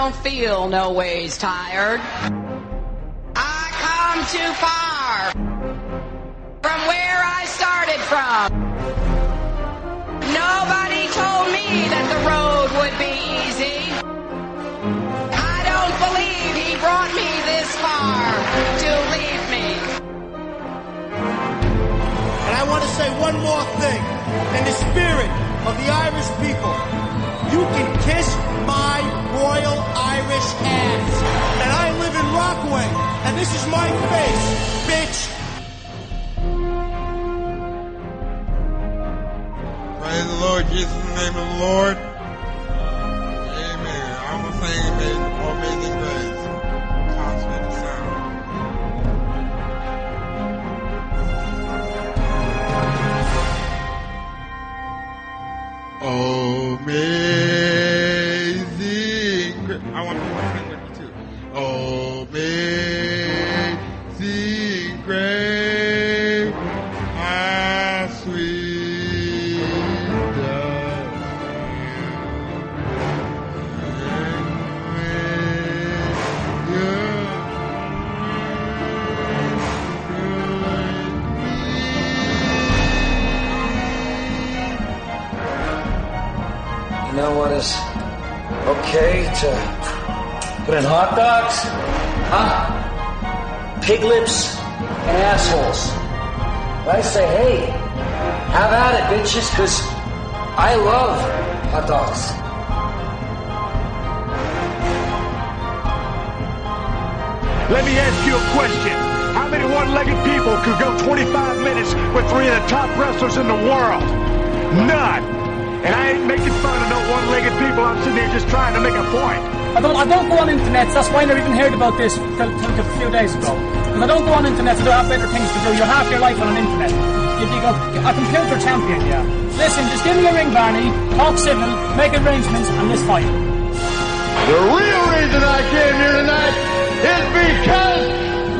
don't feel no ways tired. I come too far from where I started from. Nobody told me that the road would be easy. I don't believe he brought me this far to leave me. And I want to say one more thing. In the spirit of the Irish people, you can kiss my royal Irish ass. And I live in Rockaway, and this is my face, bitch. Praise the Lord Jesus in the name of the Lord. Pig lips and assholes. I say, hey, have at it, bitches, because I love hot dogs. Let me ask you a question. How many one-legged people could go 25 minutes with three of the top wrestlers in the world? None. And I ain't making fun of no one-legged people. I'm sitting there just trying to make a point. I don't, I don't go on internet. That's why I never even heard about this till, till a few days ago. Because I don't go on internet, so I have better things to do. You're half your life on an internet. If you go, a computer champion, yeah. Listen, just give me a ring, Barney. Talk civil, make arrangements, and let's fight. The real reason I came here tonight is because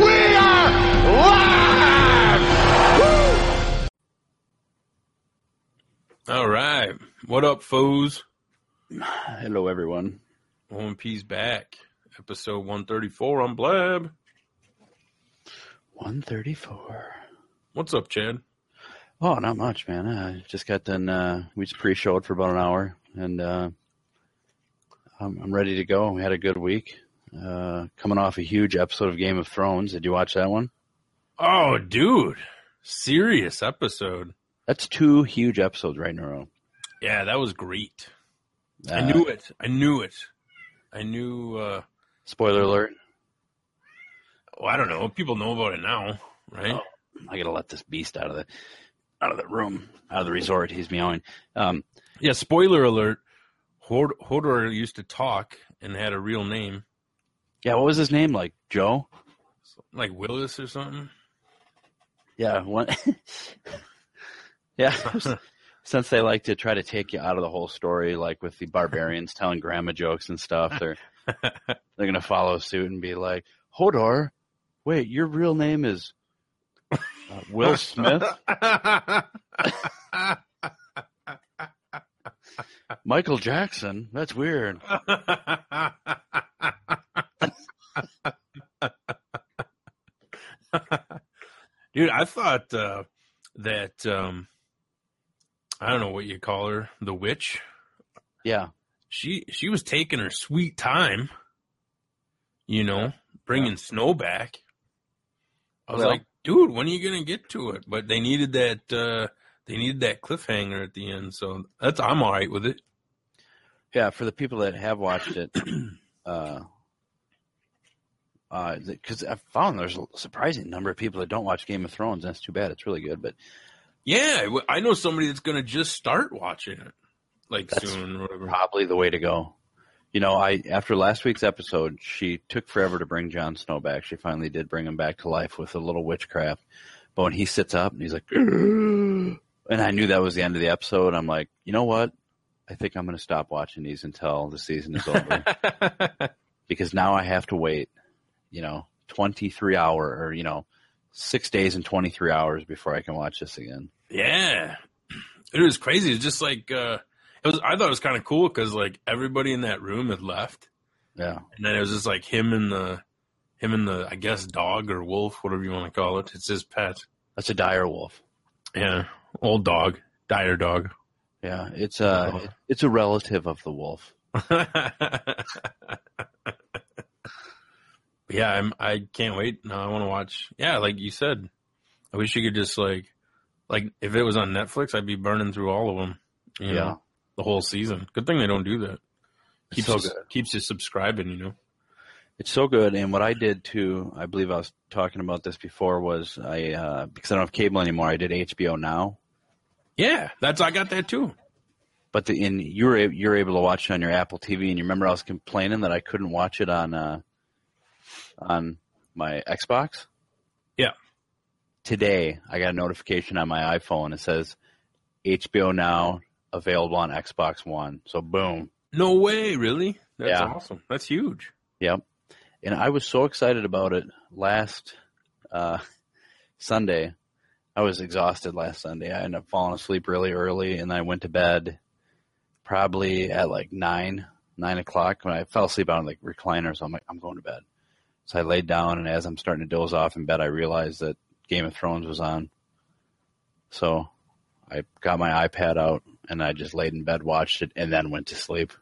we are live! All right. What up, foes? Hello, everyone. One Piece back. Episode 134 on Blab. 134. What's up, Chad? Oh, not much, man. I just got done. Uh, we just pre-showed for about an hour, and uh, I'm, I'm ready to go. We had a good week. Uh, coming off a huge episode of Game of Thrones. Did you watch that one? Oh, dude. Serious episode. That's two huge episodes right in a row. Yeah, that was great. I Uh, knew it. I knew it. I knew, uh, Spoiler alert. I don't know. People know about it now, right? Oh, I gotta let this beast out of the out of the room, out of the resort. He's meowing. Um, Yeah, spoiler alert. Hod- Hodor used to talk and had a real name, yeah, what was his name? Like Joe? like Wylis or something. Yeah, one. yeah, since they like to try to take you out of the whole story, like with the barbarians telling grandma jokes and stuff, they're they're gonna follow suit and be like, "Hodor, wait, your real name is uh, Will Smith, Michael Jackson? That's weird." Dude, I thought uh, that um, I don't know what you call her, the witch. Yeah, She she was taking her sweet time, you know, bringing snow back. I was Well- like, dude, when are you gonna get to it? But they needed that uh, they needed that cliffhanger at the end, so that's I'm all right with it. yeah. For the people that have watched it, uh, because I found there's a surprising number of people that don't watch Game of Thrones. That's too bad. It's really good, but Yeah, I know somebody that's gonna just start watching it, like That's soon or whatever. probably the way to go. You know, I after last week's episode, she took forever to bring Jon Snow back. She finally did bring him back to life with a little witchcraft. But when he sits up and he's like, and I knew that was the end of the episode. I'm like, you know what? I think I'm going to stop watching these until the season is over because now I have to wait, you know, 23 hour or you know, six days and 23 hours before I can watch this again. Yeah, it was crazy. It's just like uh, was. I thought it was kind of cool because like everybody in that room had left, Yeah. and then it was just like him and the him and the I guess dog or wolf, whatever you want to call it. It's his pet. That's a dire wolf. Yeah, old dog, dire dog. Yeah, it's uh, a Oh. it's a relative of the wolf. yeah, I'm. I can't wait. No, I want to watch. Yeah, like you said, I wish you could just like, like if it was on Netflix, I'd be burning through all of them. Yeah. know, the whole season. Good thing they don't do that. Keeps so you, keeps you subscribing. You know. It's so good. And what I did too, I believe I was talking about this before, was I uh, because I don't have cable anymore. I did HBO Now, Yeah, that's I got that too. but the in you're you're able to watch it on your Apple TV. And you remember I was complaining that I couldn't watch it on uh, on my Xbox. Yeah. Today I got a notification on my iPhone. It says HBO Now available on Xbox One. So boom. No way, really? That's Yeah. awesome. That's huge. Yep. And I was so excited about it last uh, Sunday. I was exhausted last Sunday. I ended up falling asleep really early, and I went to bed probably at like nine, nine o'clock. When I fell asleep on like recliner, so I'm like, I'm going to bed. So I laid down, and as I'm starting to doze off in bed, I realized that Game of Thrones was on. So I got my iPad out, and I just laid in bed, watched it, and then went to sleep.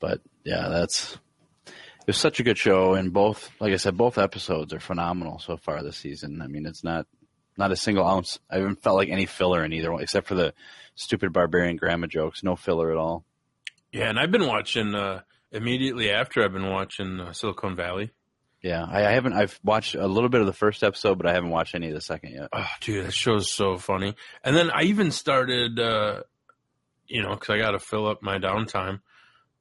But yeah, that's it was such a good show, and both, like I said, both episodes are phenomenal so far this season. I mean, it's not not a single ounce. I haven't felt like any filler in either one, except for the stupid barbarian grandma jokes. No filler at all. Yeah, and I've been watching uh, immediately after. I've been watching uh, Silicon Valley. Yeah, I, I haven't. I've watched a little bit of the first episode, but I haven't watched any of the second yet. Oh, dude, that show's so funny. And then I even started, uh, you know, because I got to fill up my downtime.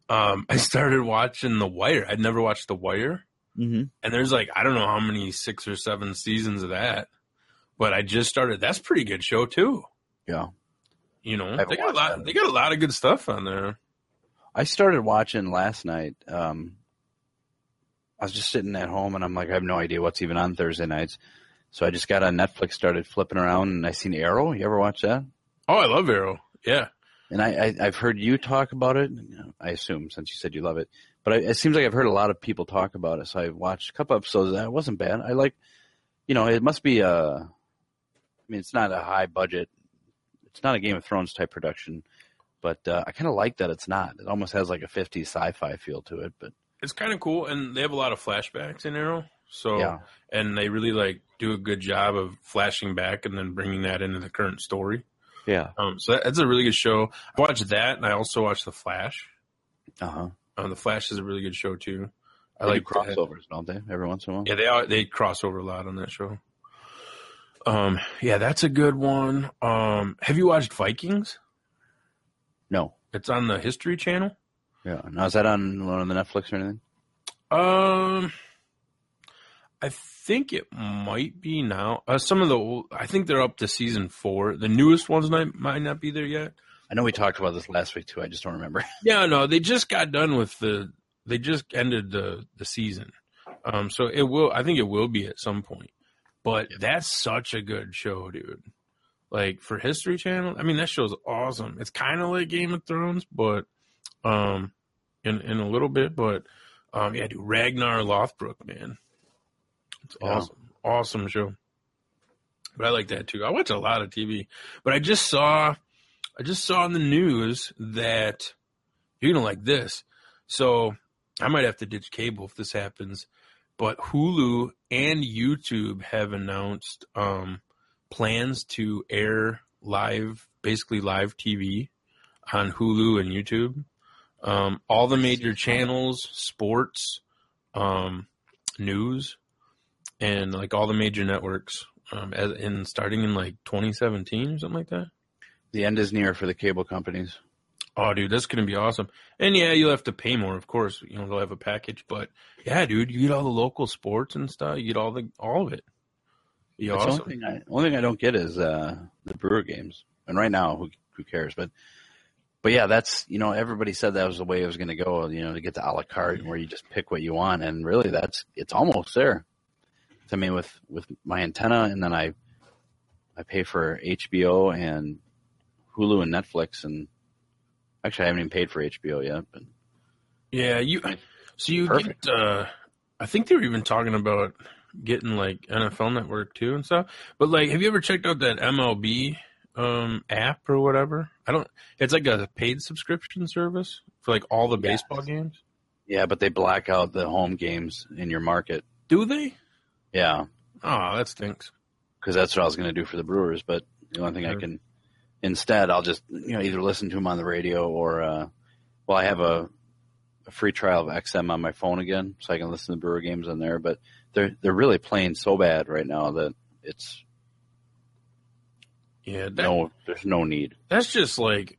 Um, I started watching The Wire. I'd never watched The Wire, Mm-hmm. and there's like I don't know how many six or seven seasons of that. But I just started. That's a pretty good show too. Yeah, You know, they got a lot. They got a lot of good stuff on there. I started watching last night. Um, I was just sitting at home, and I'm like, I have no idea what's even on Thursday nights. So I just got on Netflix, started flipping around, and I seen Arrow. You ever watch that? Oh, I love Arrow. Yeah. And I, I I've heard you talk about it. I assume since you said you love it, but I, it seems like I've heard a lot of people talk about it. So I watched a couple episodes. of that. It wasn't bad. I like, you know, it must be a. I mean, it's not a high budget. It's not a Game of Thrones type production, but uh, I kind of like that it's not. It almost has like a 50s sci-fi feel to it. But it's kind of cool, and they have a lot of flashbacks in Arrow. So, Yeah. and they really like do a good job of flashing back and then bringing that into the current story. yeah, Um, so that, that's a really good show. I watched that, and I also watched The Flash. uh huh. Um, the Flash is a really good show too. I They like do crossovers, don't they? Every once in a while. Yeah, they are, they cross over a lot on that show. Um, yeah, that's a good one. Um, have you watched Vikings? No. It's on the History Channel. Yeah. Now is that on of the Netflix or anything? Um, I think it might be now. Uh, some of the old, I think they're up to season four. The newest ones might might not be there yet. I know we talked about this last week too. I just don't remember. Yeah, no, they just got done with the. They just ended the the season, um. So it will. I think it will be at some point. But that's such a good show, dude. Like for History Channel, I mean that show's awesome. It's kind of like Game of Thrones, but um, in in a little bit, but um, yeah, dude, Ragnar Lothbrok, man, it's Yeah. awesome, awesome show. But I like that too. I watch a lot of TV, but I just saw, I just saw in the news that you're gonna like this. So I might have to ditch cable if this happens. But Hulu and YouTube have announced um, plans to air live, basically live TV on Hulu and YouTube. Um, all the major channels, sports, um, news, and like all the major networks. Um, as in starting in like 2017 or something like that. The end is near for the cable companies. Oh, dude, that's gonna be awesome. And yeah, you'll have to pay more, of course. You know, they'll have a package, but yeah, dude, you get all the local sports and stuff. You get all the all of it. Yeah, awesome. Only thing, I, only thing I don't get is uh, the Brewer games. And right now, who who cares? But but yeah, that's you know everybody said that was the way it was going to go. You know, to get the a la carte where you just pick what you want, and really that's it's almost there. I mean, with with my antenna, and then I I pay for HBO and Hulu and Netflix, and actually I haven't even paid for HBO yet. But Yeah, you. So you Perfect. get. Uh, I think they were even talking about getting like NFL Network too and stuff. But like, have you ever checked out that MLB um, app or whatever? I don't. It's like a paid subscription service for like all the baseball games. Yeah, but they black out the home games in your market. Do they? Yeah, Oh, that stinks. because that's what I was going to do for the Brewers. But the only thing I can instead, I'll just you know either listen to them on the radio or uh, well, I have a, a free trial of XM on my phone again, so I can listen to Brewer games on there. But they're they're really playing so bad right now that it's Yeah, that, no there's no need. that's just like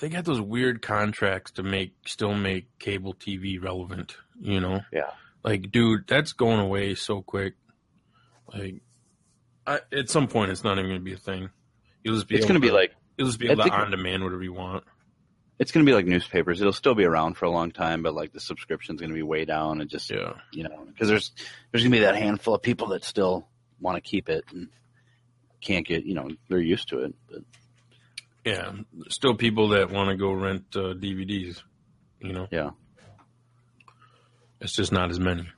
they got those weird contracts to make still make cable TV relevant. You know? Yeah. Like, dude, that's going away so quick. Like, I, at some point, it's not even going to be a thing. You'll just be. It's going to be like You'll just be able to on demand whatever you want. it's going to be like newspapers. It'll still be around for a long time, but like the subscription's going to be way down and just Yeah. you know because there's there's going to be that handful of people that still want to keep it and can't get you know they're used to it. But Yeah. Still people that want to go rent uh, DVDs. You know? yeah, It's just not as many.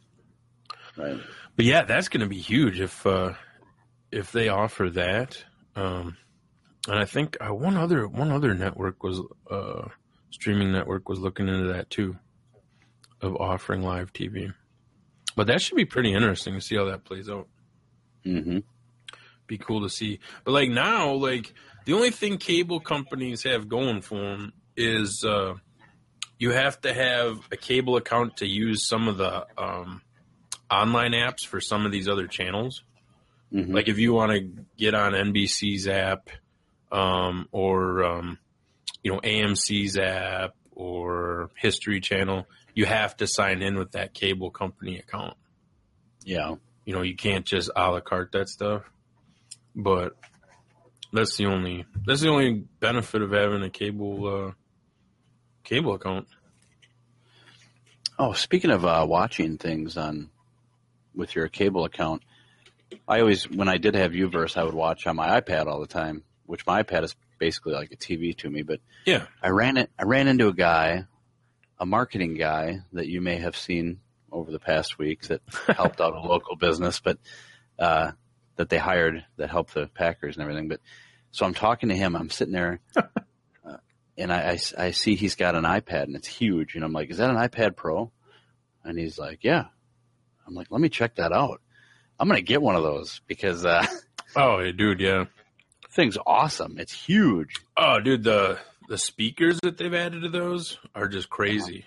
right. But yeah, that's going to be huge if uh, if they offer that. Um, and I think uh, one other one other network was uh, streaming network was looking into that too, of offering live TV. But that should be pretty interesting to see how that plays out. hmm Be cool to see. But like now, like the only thing cable companies have going for them is uh, you have to have a cable account to use some of the um, online apps for some of these other channels. hmm Like if you want to get on NBC's app, um, or um, you know AMC's app or History Channel, you have to sign in with that cable company account. yeah, You know, you can't just a la carte that stuff. But that's the only that's the only benefit of having a cable uh, cable account. Oh, speaking of uh, watching things on with your cable account, I always when I did have UVerse, I would watch on my iPad all the time, which my iPad is basically like a TV to me. But Yeah, I ran it. I ran into a guy, a marketing guy that you may have seen over the past week that helped out a local business, but uh, that they hired that helped the Packers and everything. But so I'm talking to him. I'm sitting there, uh, and I, I I see he's got an iPad and it's huge, and I'm like, "Is that an iPad Pro?" And he's like, "Yeah." I'm like, "Let me check that out." I'm gonna get one of those because uh, Oh, dude, yeah. thing's awesome. It's huge. Oh, dude, the the speakers that they've added to those are just crazy.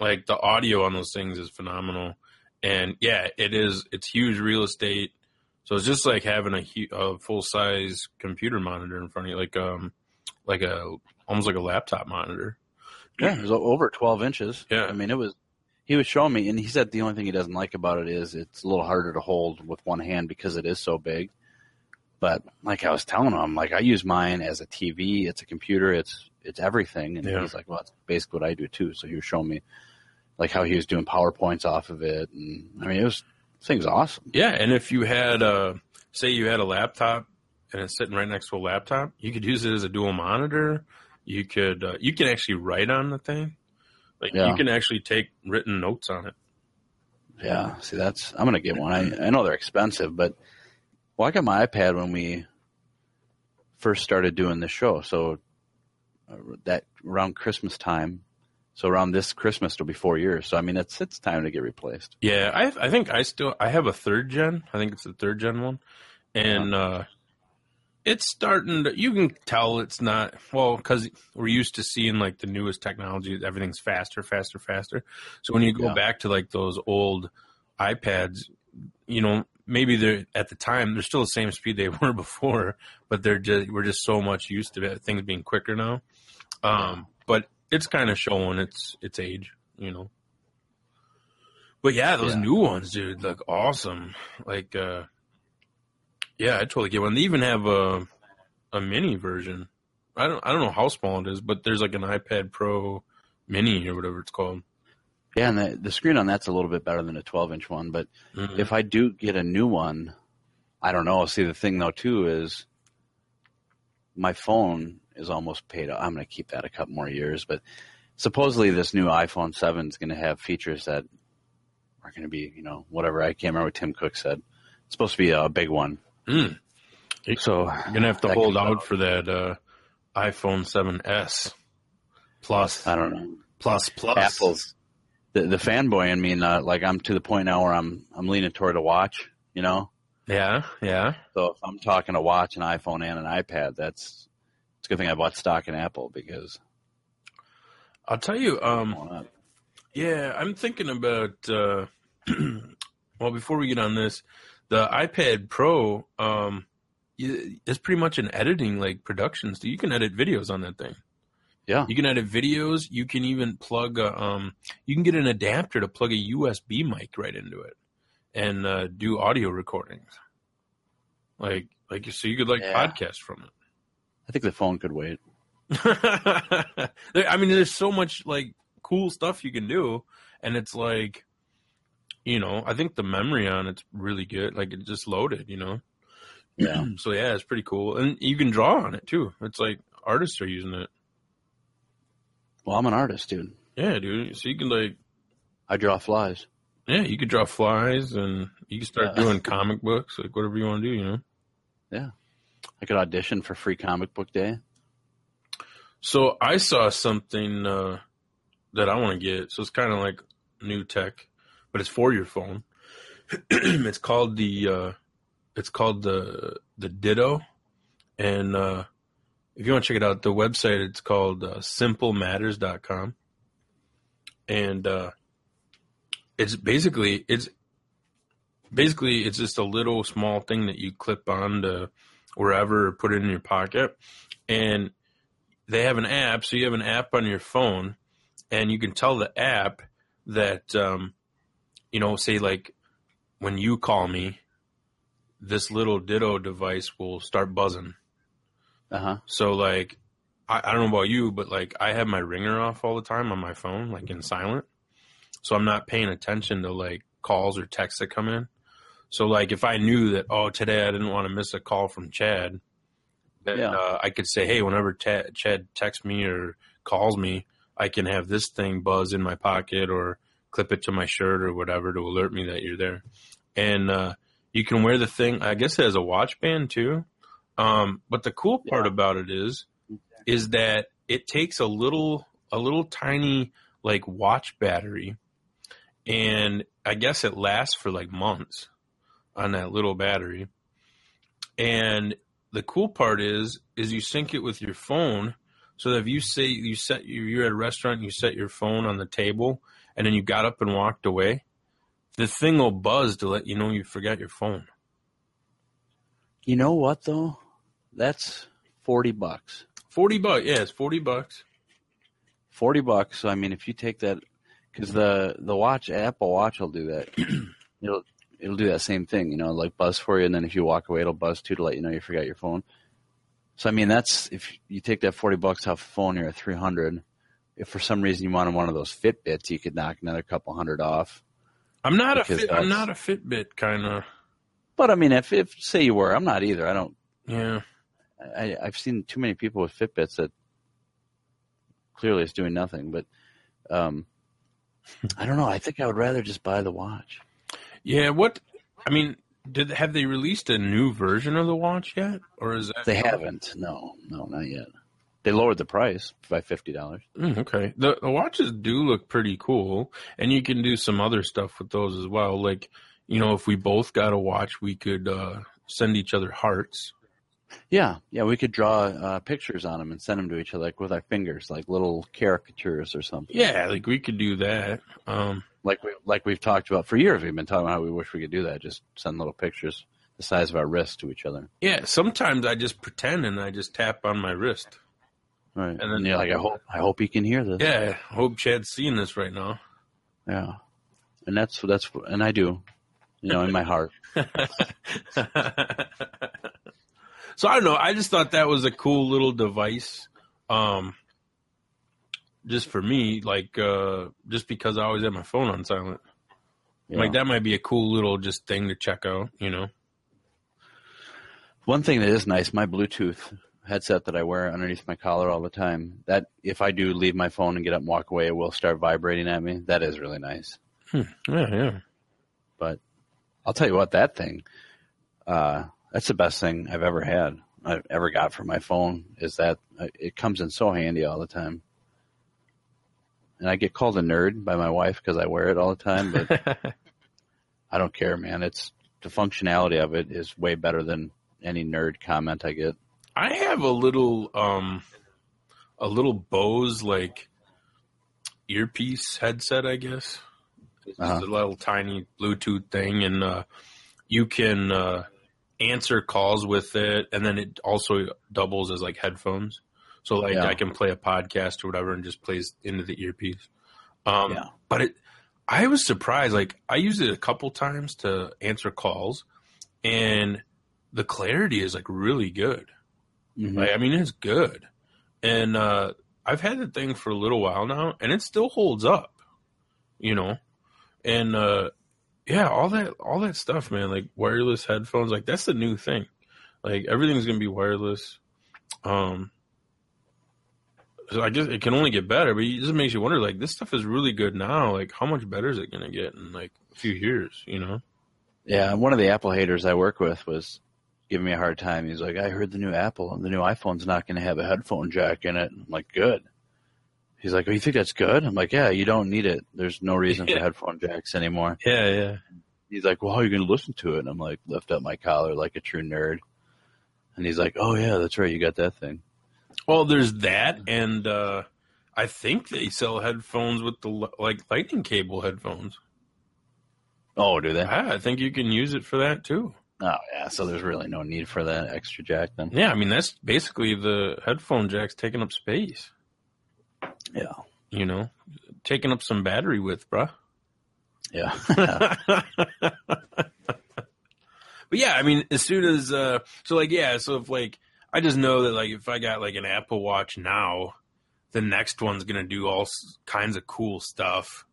Like the audio on those things is phenomenal, and yeah, it is. It's huge real estate. So it's just like having a, a full size computer monitor in front of you, like um, like a almost like a laptop monitor. Yeah, it was over 12 inches. Yeah. I mean, it was, he was showing me, and he said the only thing he doesn't like about it is it's a little harder to hold with one hand because it is so big. But like I was telling him, like I use mine as a TV, it's a computer, it's, it's everything. And Yeah. he's like, well, that's basically what I do too. So he was showing me like how he was doing PowerPoints off of it. And I mean, it was, thing's awesome. Yeah, and if you had a say you had a laptop and it's sitting right next to a laptop, you could use it as a dual monitor. You could uh, you can actually write on the thing. Like Yeah. you can actually take written notes on it. Yeah. See, that's, I'm going to get one. I, I know they're expensive, but well, I got my iPad when we first started doing the show. So uh, that around Christmas time. So around this Christmas it'll be four years. So I mean, it's, it's time to get replaced. Yeah, I I think I still I have a third gen. I think it's the third gen one, and uh, it's starting. to You can tell it's not well because we're used to seeing like the newest technology. Everything's faster, faster, faster. So when you go Yeah. back to like those old iPads, you know maybe they're at the time they're still the same speed they were before, but they're just we're just so much used to it, things being quicker now. Um, but it's kind of showing its its age, you know. But yeah, those Yeah. new ones, dude, look awesome. Like, uh, yeah, I totally get one. They even have a a mini version. I don't I don't know how small it is, but there's like an iPad Pro Mini or whatever it's called. Yeah. And the, the screen on that's a little bit better than a 12 inch one. But Mhm. if I do get a new one, I don't know. See, the thing though too is my phone is almost paid. Off. I'm going to keep that a couple more years, but supposedly this new iPhone 7 is going to have features that are going to be, you know, whatever. I can't remember what Tim Cook said. It's supposed to be a big one. Mm. So You're gonna have to hold comes out for that uh, iPhone 7s plus I don't know. plus plus. Apple's the the fanboy in me, uh, like I'm to the point now where I'm I'm leaning toward a watch. You know, Yeah, yeah. so if I'm talking a watch, an iPhone, and an iPad, that's it's a good thing I bought stock in Apple because I'll tell you. Um. Yeah, I'm thinking about. Uh, well, before we get on this, the iPad Pro um, is pretty much an editing like production. So you can edit videos on that thing. yeah, You can edit videos. You can even plug. A, um, you can get an adapter to plug a USB mic right into it and uh, do audio recordings. Like, like so you could like Yeah. podcast from it. I think the phone could wait. I mean, there's so much like cool stuff you can do, and it's like, you know, I think the memory on it's really good. Like it just loaded, you know. Yeah, So yeah, it's pretty cool, and you can draw on it too. It's like artists are using it. well, I'm an artist, dude. Yeah, dude. So you can like, I draw flies. yeah, you could draw flies, and you can start Yeah. doing comic books, like whatever you want to do, you know. I could audition for free comic book day. So I saw something uh, that I want to get. So it's kind of like new tech, but it's for your phone. it's called the uh, it's called the the Ditto, and uh, if you want to check it out, the website it's called uh, SimpleMatters.com, and uh, it's basically it's basically it's just a little small thing that you clip on to wherever or put it in your pocket, and they have an app. So you have an app on your phone, and you can tell the app that, um, you know, say like when you call me, this little Ditto device will start buzzing. Uh huh. So like, I, I don't know about you, but like I have my ringer off all the time on my phone, like in silent. So I'm not paying attention to like calls or texts that come in. So like if I knew that, oh, today I didn't want to miss a call from Chad, then Yeah. uh, I could say, hey, whenever Ta Chad texts me or calls me, I can have this thing buzz in my pocket or clip it to my shirt or whatever to alert me that you're there. And uh, you can wear the thing. I guess it has a watch band too. Um, but the cool part about it is, is that it takes a little, a little tiny like watch battery, and I guess it lasts for like months on that little battery. And the cool part is, is you sync it with your phone. So that if you say you set you're at a restaurant, and you set your phone on the table, and then you got up and walked away, the thing will buzz to let you know you forgot your phone. You know what though? That's forty bucks. Forty bucks, yeah, forty bucks. Forty bucks. So I mean, if you take that, because the the watch Apple Watch will do that. it'll it'll do that same thing. You know, like buzz for you, and then if you walk away, it'll buzz too to let you know you forgot your phone. So I mean, that's if you take that forty bucks off a phone, you're at three hundred. If for some reason you wanted one of those Fitbits, you could knock another couple hundred off. I'm not a fit, I'm not a Fitbit kind of. But I mean, if if say you were, I'm not either. I don't. Yeah, I, I've seen too many people with Fitbits that clearly it's doing nothing. But um, I don't know. I think I would rather just buy the watch. Yeah. What I mean, did have they released a new version of the watch yet, or is that They haven't. No, no, not yet. They lowered the price by fifty dollars. Mm, okay. The the watches do look pretty cool, and you can do some other stuff with those as well. Like, you know, if we both got a watch, we could uh, send each other hearts. Yeah, yeah. We could draw uh, pictures on them and send them to each other, like with our fingers, like little caricatures or something. Yeah, like we could do that. Um, Like we like we've talked about for years. We've been talking about how we wish we could do that. Just send little pictures the size of our wrist to each other. yeah. Sometimes I just pretend and I just tap on my wrist. Right. And then you're like, I hope I hope he can hear this. Yeah. I hope Chad's seeing this right now. Yeah. And that's that's and I do. You know, in my heart. so I don't know. I just thought that was a cool little device. Um, just for me, like, uh, just because I always have my phone on silent. Yeah. Like that might be a cool little just thing to check out, you know? One thing that is nice, my Bluetooth headset that I wear underneath my collar all the time. That if I do leave my phone and get up and walk away, it will start vibrating at me. That is really nice. Yeah, yeah. But I'll tell you what, that thing, uh, that's the best thing I've ever had. I've ever got for my phone is that uh, it comes in so handy all the time. And I get called a nerd by my wife because I wear it all the time, but I don't care, man. It's the functionality of it is way better than any nerd comment I get. I have a little um a little Bose like earpiece headset, I guess. It's Uh-huh. a little tiny Bluetooth thing and uh you can uh answer calls with it and then it also doubles as like headphones. So like Yeah. I can play a podcast or whatever and just plays into the earpiece. Um Yeah. but it I was surprised like I used it a couple times to answer calls and the clarity is like really good. Mhm. Like, I mean, it's good. And uh, I've had the thing for a little while now, and it still holds up, you know. And uh, yeah, all that all that stuff, man. Like wireless headphones, like that's the new thing. Like everything's gonna be wireless. Um, so I guess it can only get better, but it just makes you wonder. Like this stuff is really good now. Like how much better is it gonna get in like a few years? You know? Yeah, one of the Apple haters I work with was giving me a hard time. He's like, I heard the new Apple, the new iPhone's not to have a headphone jack in it. I'm like, good. He's like, oh, you think that's good? I'm like, yeah, you don't need it. There's no reason for headphone jacks anymore. Yeah, yeah. He's like, well, how are you going to listen to it? And I'm like, lift up my collar like a true nerd. And he's like, oh, yeah, that's right. You got that thing. Well, there's that, and uh, I think they sell headphones with the like lightning cable headphones. Oh, do they? Yeah, I think you can use it for that too. Oh, yeah. So there's really no need for that extra jack then. Yeah, I mean that's basically the headphone jack's taking up space. Yeah. You know, taking up some battery with, bruh. Yeah. But yeah, I mean, as soon as uh, so like yeah, so if like I just know that like if I got like an Apple Watch now, the next one's gonna do all kinds of cool stuff,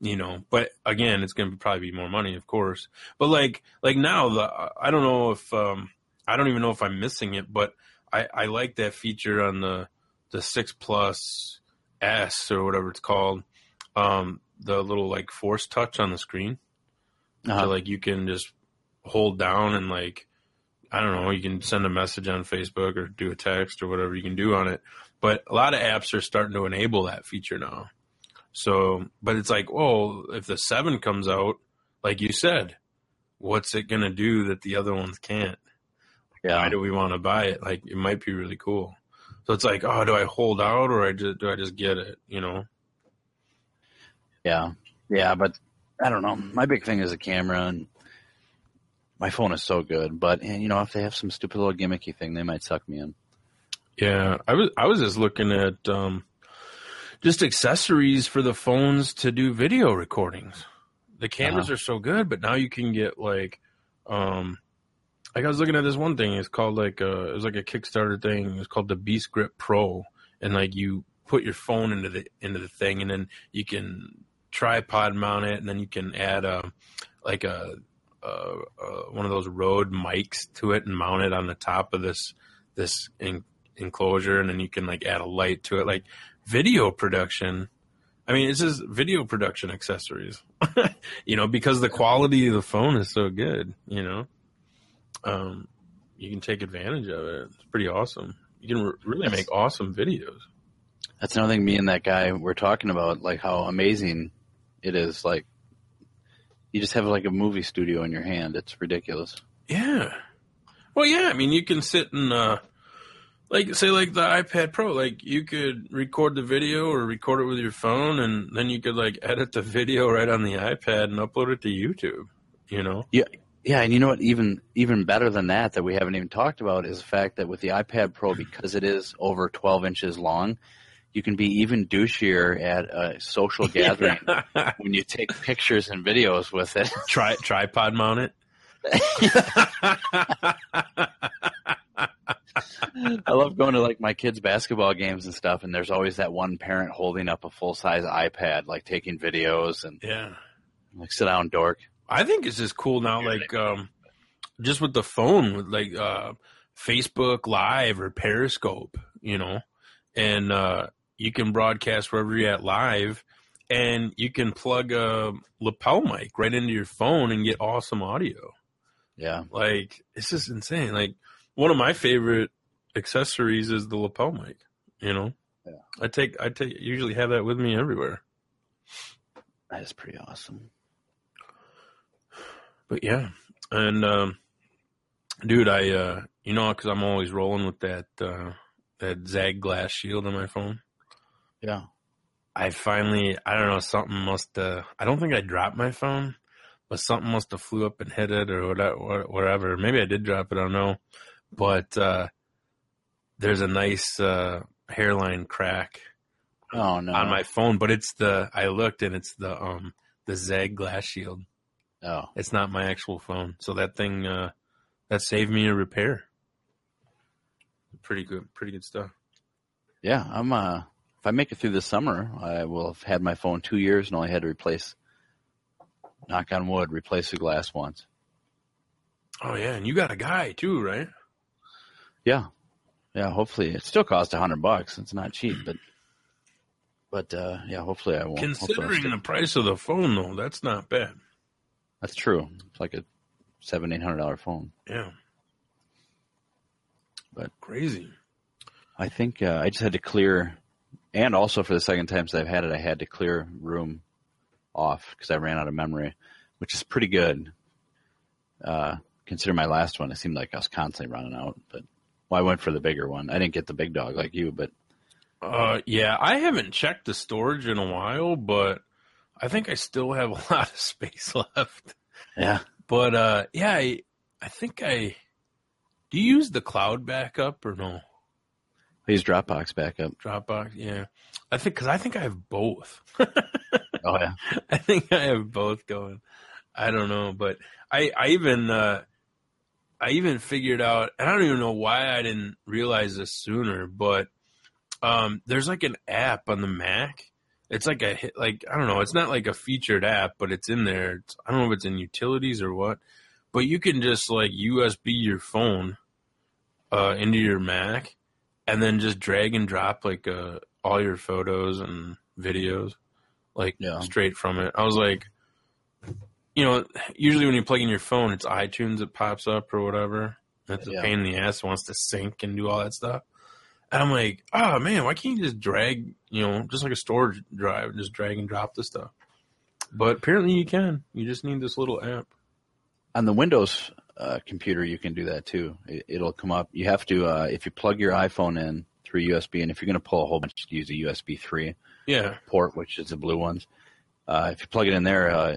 you know. But again, it's gonna probably be more money, of course. But like like now, the I don't know if um I don't even know if I'm missing it, but I I like that feature on the the six plus S or whatever it's called, um the little like force touch on the screen. Uh-huh. So like you can just hold down and like I don't know, you can send a message on Facebook or do a text or whatever you can do on it. But a lot of apps are starting to enable that feature now. So, but it's like, oh, if the seven comes out, like you said, what's it gonna do that the other ones can't? yeah. Why do we want to buy it? Like it might be really cool. So it's like, oh, do I hold out or I just do I just get it? You know? Yeah. Yeah, but I don't know. My big thing is the camera and my phone is so good, but and, you know, if they have some stupid little gimmicky thing, they might suck me in. Yeah, I was I was just looking at um, just accessories for the phones to do video recordings. The cameras Uh-huh. are so good, but now you can get like, um, like I was looking at this one thing. It's called like a, it was like a Kickstarter thing. It's called the Beast Grip Pro, and like you put your phone into the into the thing, and then you can tripod mount it, and then you can add a like a, a, a one of those Rode mics to it and mount it on the top of this this en- enclosure, and then you can like add a light to it, like video production. I mean, it's just video production accessories, you know, because the quality of the phone is so good, you know. Um, you can take advantage of it. It's pretty awesome. You can re- really make awesome videos. That's another thing me and that guy were talking about, like how amazing it is. Like you just have like a movie studio in your hand. It's ridiculous. Yeah. Well, yeah. I mean, you can sit and, uh, like, say, like the iPad Pro, like you could record the video or record it with your phone, and then you could like edit the video right on the iPad and upload it to YouTube. You know? Yeah. Yeah, and you know what? Even even better than that, that we haven't even talked about, is the fact that with the iPad Pro, because it is over 12 inches long, you can be even douchier at a social gathering when you take pictures and videos with it. Try tripod mount it. I love going to like my kids' basketball games and stuff, and there's always that one parent holding up a full size iPad, like taking videos and Yeah. like sit down, dork. I think it's just cool now, like um, just with the phone, with like uh, Facebook Live or Periscope, you know, and uh, you can broadcast wherever you're at live, and you can plug a lapel mic right into your phone and get awesome audio. Yeah. Like it's just insane. Like one of my favorite accessories is the lapel mic. You know, Yeah. I take I take usually have that with me everywhere. That is pretty awesome. But yeah, and um, dude, I uh, you know, because I'm always rolling with that uh, that ZAGG glass shield on my phone. Yeah. I finally, I don't know, something must. Uh, I don't think I dropped my phone, but something must have flew up and hit it or whatever. whatever. Maybe I did drop it. I don't know, but uh, there's a nice uh, hairline crack Oh no. on my phone. But it's the I looked and it's the um the ZAGG glass shield. Oh. It's not my actual phone. So that thing uh that saved me a repair. Pretty good pretty good stuff. Yeah, I'm uh if I make it through this summer, I will have had my phone two years and only had to replace knock on wood, replace the glass once. Oh yeah, and you got a guy too, right? Yeah. Yeah, hopefully it still costs a hundred bucks. It's not cheap, but but uh yeah, hopefully I won't. Considering the price of the phone though, that's not bad. That's true. It's like a seven, eight hundred dollar phone. Yeah. But- crazy. I think uh, I just had to clear, and also for the second time since I've had it, I had to clear room off because I ran out of memory, which is pretty good. Uh, consider my last one, it seemed like I was constantly running out. But well, I went for the bigger one. I didn't get the big dog like you, but Uh yeah, I haven't checked the storage in a while, but I think I still have a lot of space left. yeah, But uh yeah, I, I think I do you use the cloud backup or no? I used Dropbox backup. Dropbox, yeah. I think because I think I have both. Oh yeah, I think I have both going. I don't know, but I I even uh I even figured out, and I don't even know why I didn't realize this sooner, but um there's like an app on the Mac. It's like a hit, like I don't know. It's not like a featured app, but it's in there. It's, I don't know if it's in utilities or what, but you can just like USB your phone uh into your Mac, and then just drag and drop like uh all your photos and videos like Yeah. straight from it. I was like, you know, usually when you plug in your phone, it's iTunes that pops up or whatever. That's a Yeah. pain in the ass. Wants to sync and do all that stuff. And I'm like, oh man, why can't you just drag, you know, just like a storage drive, just drag and drop the stuff? But apparently you can. You just need this little app. on the Windows uh, computer, you can do that too. It, it'll come up. You have to uh, if you plug your iPhone in through USB, and if you're going to pull a whole bunch, use a USB three. Yeah. port, which is the blue ones. Uh, if you plug it in there, uh,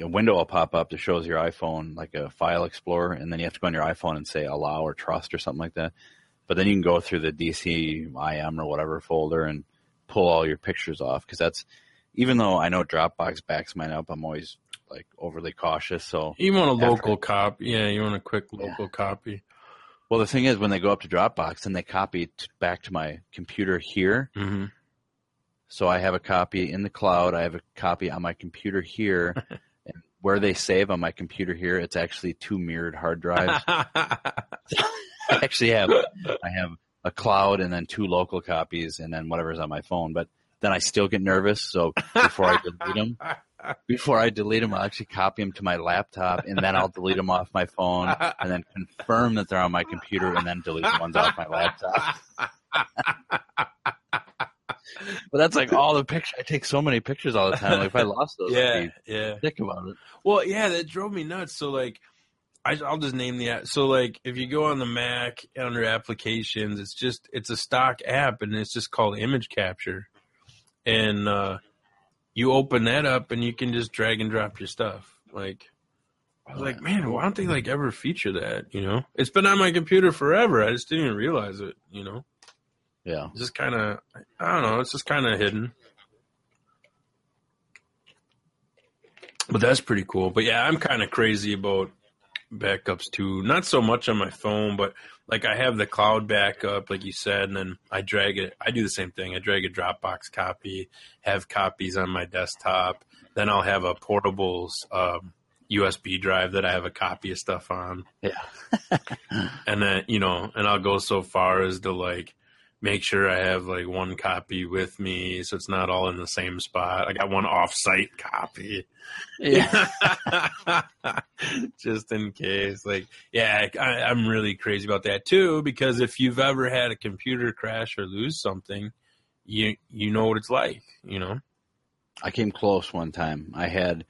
a window will pop up that shows your iPhone like a file explorer, and then you have to go on your iPhone and say allow or trust or something like that. But then you can go through the DCIM or whatever folder and pull all your pictures off because that's even though I know Dropbox backs mine up, I'm always like overly cautious. So You want a After- local copy. Yeah, you want a quick local copy. well, the thing is when they go up to Dropbox, then they copy back to my computer here. hmm So I have a copy in the cloud. I have a copy on my computer here. and where they save on my computer here, it's actually two mirrored hard drives. I actually have I have a cloud and then two local copies and then whatever's on my phone. But then I still get nervous. So before I delete them, before I delete them, I'll actually copy them to my laptop and then I'll delete them off my phone and then confirm that they're on my computer and then delete the ones off my laptop. But that's like all the pictures. I take so many pictures all the time. Like if I lost those, yeah, I'd yeah. Think about it. Well, yeah, that drove me nuts. So like, I, I'll just name the app. So like, if you go on the Mac under applications, it's just it's a stock app, and it's just called Image Capture, and uh, you open that up, and you can just drag and drop your stuff. Like, I was like, man, why don't they like ever feature that? You know, it's been on my computer forever. I just didn't even realize it. You know, Yeah. it's just kind of I don't know. It's just kind of hidden. But that's pretty cool. But yeah, I'm kind of crazy about backups too. Not so much on my phone, but like I have the cloud backup, like you said, and then I drag it. I do the same thing. I drag a Dropbox copy, have copies on my desktop. Then I'll have a portables um, USB drive that I have a copy of stuff on. Yeah. and then, you know, and I'll go so far as to like make sure I have like one copy with me so it's not all in the same spot. I got one off-site copy. Yeah. Just in case. Like, yeah, I, I'm really crazy about that too because if you've ever had a computer crash or lose something, you you know what it's like, you know. I came close one time. I had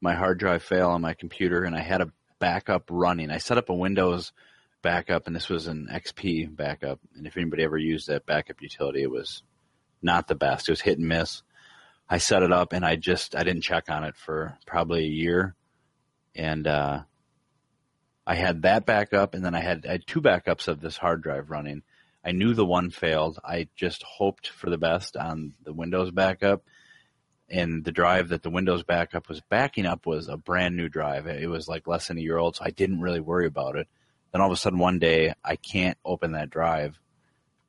my hard drive fail on my computer and I had a backup running. I set up a Windows backup and this was an XP backup. And if anybody ever used that backup utility, it was not the best. It was hit and miss. I set it up and I just I didn't check on it for probably a year. And uh I had that backup and then I had I had two backups of this hard drive running. I knew the one failed. I just hoped for the best on the Windows backup and the drive that the Windows backup was backing up was a brand new drive. It was like less than a year old, so I didn't really worry about it. Then all of a sudden one day I can't open that drive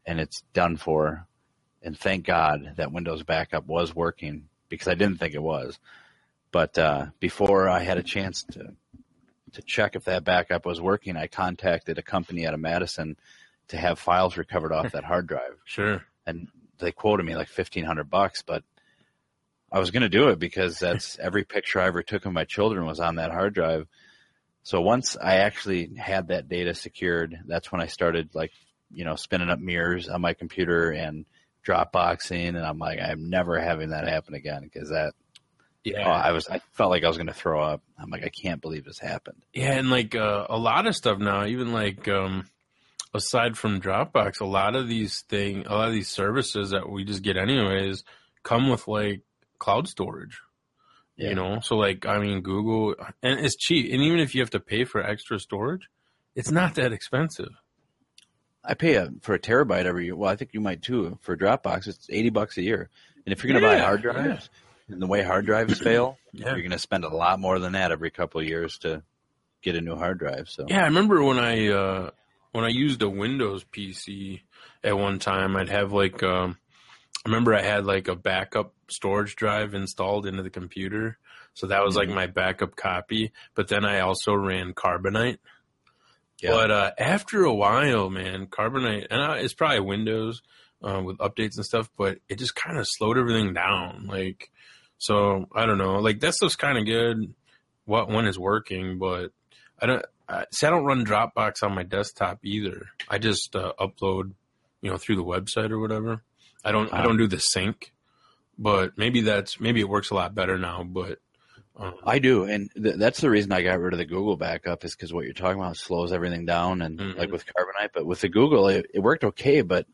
and it's done for. And thank God that Windows backup was working because I didn't think it was. But uh, before I had a chance to to check if that backup was working, I contacted a company out of Madison to have files recovered off that hard drive. Sure. And they quoted me like fifteen hundred bucks, but I was going to do it because that's every picture I ever took of my children was on that hard drive. So once I actually had that data secured, that's when I started like, you know, spinning up mirrors on my computer and Dropboxing. And I'm like, I'm never having that happen again because that, Yeah. oh, I was, I felt like I was going to throw up. I'm like, I can't believe this happened. Yeah, and like uh, a lot of stuff now, even like um, aside from Dropbox, a lot of these thing, a lot of these services that we just get anyways, come with like cloud storage. Yeah. You know, so like I mean, Google, and it's cheap, and even if you have to pay for extra storage, it's not that expensive. I pay a, for a terabyte every year. Well, I think you might too. For Dropbox, it's 80 bucks a year. And if you're going to buy hard drives, and the way hard drives fail, Yeah. you're going to spend a lot more than that every couple of years to get a new hard drive. So Yeah, I remember when I uh, when I used a Windows PC at one time, I'd have like um, I remember I had like a backup storage drive installed into the computer, so that was like my backup copy. But then I also ran Carbonite. Yeah. But uh, after a while, man, Carbonite, and I, it's probably Windows uh, with updates and stuff, but it just kind of slowed everything down. Like, so I don't know. Like that stuff's kind of good. What when it's working, but I don't. I, see, I don't run Dropbox on my desktop either. I just uh, upload, you know, through the website or whatever. I don't. I don't do the sync, but maybe that's maybe it works a lot better now. But um, I do, and th- that's the reason I got rid of the Google backup is because what you're talking about slows everything down, and Mhm. like with Carbonite. But with the Google, it, it worked okay, but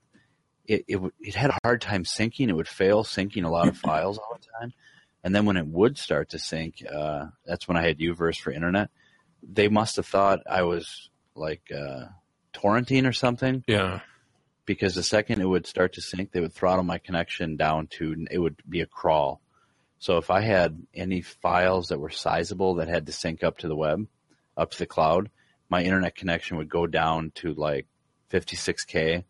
it, it it had a hard time syncing. It would fail syncing a lot of files all the time, and then when it would start to sync, uh, that's when I had Uverse for internet. They must have thought I was like uh, torrenting or something yeah, because the second it would start to sync, they would throttle my connection down to it would be a crawl. So if I had any files that were sizable that had to sync up to the web, up to the cloud, my internet connection would go down to like 56k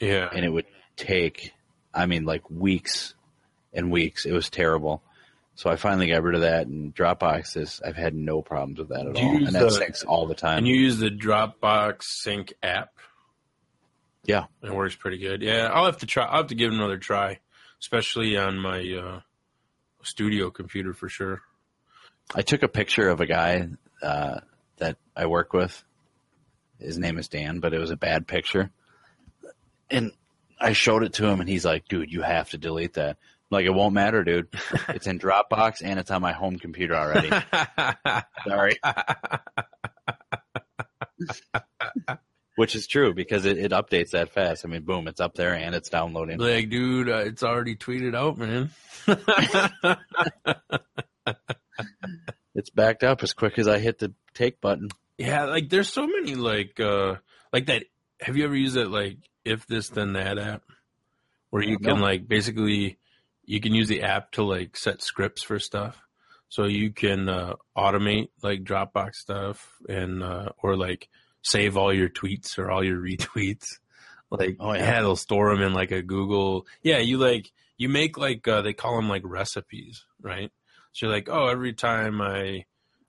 yeah. and it would take, I mean, like weeks and weeks. It was terrible. So I finally got rid of that and Dropbox is, I've had no problems with that at all. And that the- syncs all the time. And you use the Dropbox Sync app. Yeah. It works pretty good. Yeah, I'll have to try. I'll have to give it another try, especially on my uh, studio computer for sure. I took a picture of a guy uh, that I work with. His name is Dan, but it was a bad picture. And I showed it to him, and he's like, "Dude, you have to delete that." I'm like, it won't matter, dude. It's in Dropbox and it's on my home computer already. Sorry. Which is true because it, it updates that fast. I mean, boom, it's up there and it's downloading. like, dude, uh, it's already tweeted out, man. It's backed up as quick as I hit the take button. yeah, like there's so many like uh like that. Have you ever used that like if this then that app, where you can like basically you can use the app to like set scripts for stuff. So you can uh, automate like Dropbox stuff and uh, or like save all your tweets or all your retweets. Like Oh, yeah. yeah, they'll store them in like a Google. Yeah, you like you make like uh, they call them like recipes, right? So you're like, oh, every time I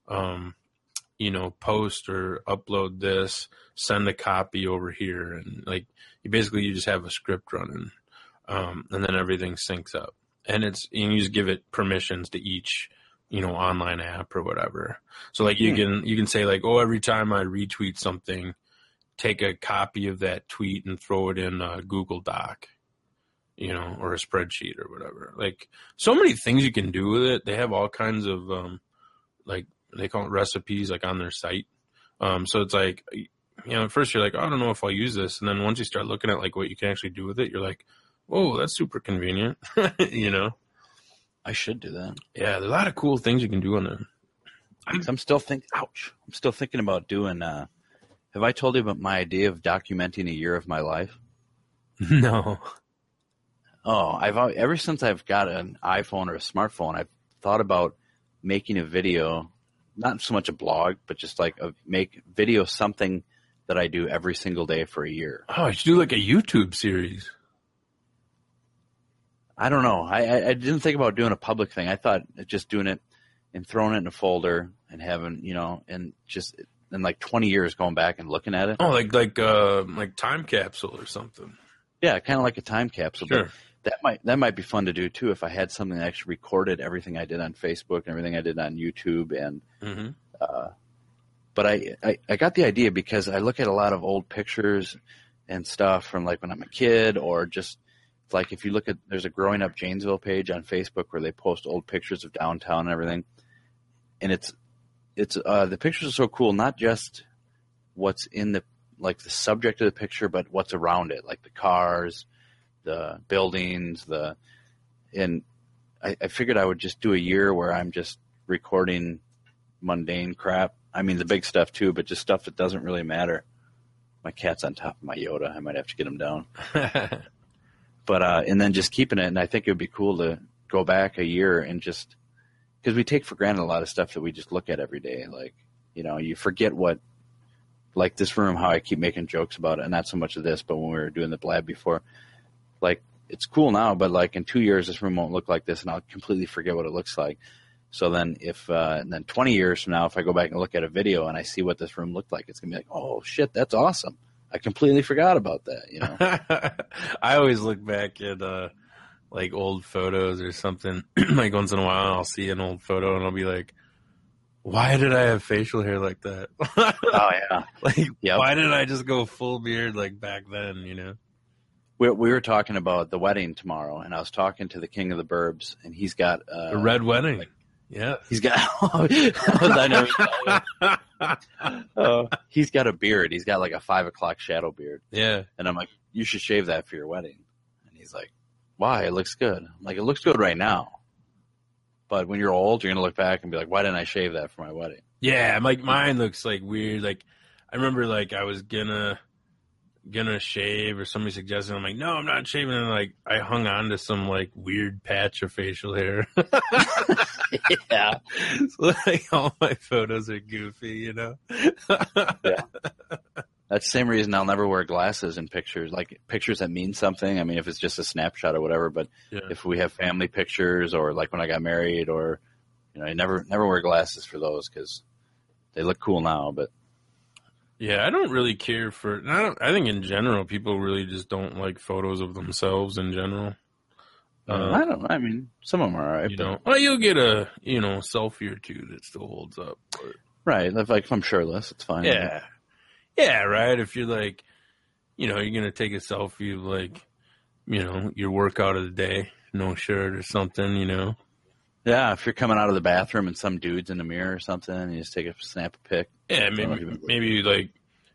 um, you know, post or upload this, send a copy over here, and like you basically you just have a script running, um, and then everything syncs up, and it's and you just give it permissions to each you know online app or whatever. So like you Hmm. can you can say like oh every time I retweet something, take a copy of that tweet and throw it in a Google Doc, you know, or a spreadsheet or whatever. Like so many things you can do with it. They have all kinds of um, like they call it recipes like on their site. Um, so it's like you know at first you're like oh, I don't know if I'll use this, and then once you start looking at like what you can actually do with it, you're like, whoa, that's super convenient, you know. I should do that. Yeah, there's a lot of cool things you can do on there. I'm still think. Ouch! I'm still thinking about doing. Uh, have I told you about my idea of documenting a year of my life? no. Oh, I've ever since I've got an iPhone or a smartphone, I've thought about making a video, not so much a blog, but just like a make video something that I do every single day for a year. Oh, I should do like a YouTube series. I don't know. I, I, I didn't think about doing a public thing. I thought just doing it and throwing it in a folder and having, you know, and just in like 20 years going back and looking at it. Oh, like like uh like time capsule or something. Yeah, kind of like a time capsule. Sure. That might that might be fun to do too if I had something that actually recorded everything I did on Facebook and everything I did on YouTube and hmm but I, I I got the idea because I look at a lot of old pictures and stuff from like when I'm a kid or just like if you look at there's a growing up Janesville page on Facebook where they post old pictures of downtown and everything and it's it's uh the pictures are so cool not just what's in the like the subject of the picture but what's around it like the cars the buildings the and I, I figured I would just do a year where I'm just recording mundane crap. I mean, the big stuff too, but just stuff that doesn't really matter. My cat's on top of my Yoda. I might have to get him down. But, uh, and then just keeping it. And I think it would be cool to go back a year and just, cause we take for granted a lot of stuff that we just look at every day. Like, you know, you forget what, like this room, how I keep making jokes about it. And not so much of this, but when we were doing the blab before, like, it's cool now, but like in two years, this room won't look like this and I'll completely forget what it looks like. So then, if uh, and then 20 years from now, if I go back and look at a video and I see what this room looked like, it's gonna be like, oh shit, that's awesome. I completely forgot about that. You know, I always look back at uh like old photos or something. like once in a while, I'll see an old photo and I'll be like, "Why did I have facial hair like that? oh yeah. like, Yep. why did I just go full beard like back then? You know? We, we were talking about the wedding tomorrow, and I was talking to the king of the burbs, and he's got uh, The red wedding. Yeah. He's got. I never- uh, he's got a beard. He's got like a five o'clock shadow beard, Yeah. and I'm like, you should shave that for your wedding. And he's like, why? It looks good. I'm like, it looks good right now. But when you're old, you're gonna look back and be like, why didn't I shave that for my wedding? Yeah, like mine looks like weird. Like I remember like I was gonna gonna shave or somebody suggested I'm like, no, I'm not shaving and like I hung on to some like weird patch of facial hair. yeah. so like all my photos are goofy, you know? yeah. That's the same reason I'll never wear glasses in pictures, like pictures that mean something. I mean, if it's just a snapshot or whatever, but Yeah. if we have family pictures or like when I got married or, you know, I never, never wear glasses for those because they look cool now, but Yeah, I don't really care for I don't I think in general people really just don't like photos of themselves in general. Uh, I don't, I mean, some of them are alright, you know, well, you'll get a you know selfie or two that still holds up. But right. If, like if I'm shirtless, it's fine. Yeah. Yeah, right. If you're like, you know, you're going to take a selfie of like, you know, your workout of the day, no shirt or something, you know. Yeah. If you're coming out of the bathroom and some dude's in the mirror or something, and you just take a snap a pic. Yeah, So, maybe, maybe like,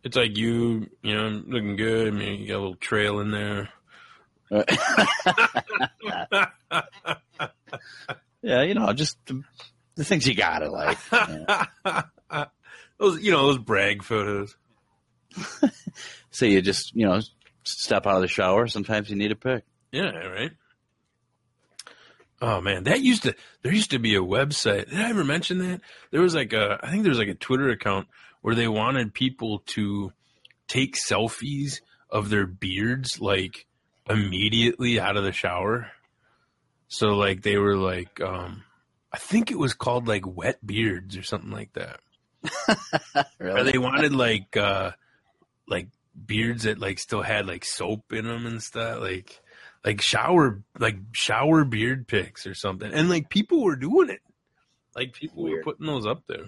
it's like you, you know, looking good. I mean, you got a little trail in there. yeah, you know, just the, the things you gotta like. Yeah. those, you know, those brag photos. So you just, you know, step out of the shower. Sometimes you need a pic. Yeah, right. Oh man, that used to there used to be a website. Did I ever mention that? There was like a I think there was like a Twitter account where they wanted people to take selfies of their beards like immediately out of the shower. So like they were like um I think it was called like Wet Beards or something like that. Or they wanted like uh like beards that like still had like soap in them and stuff like like shower like shower beard pics or something. And like people were doing it. Like people were putting those up there.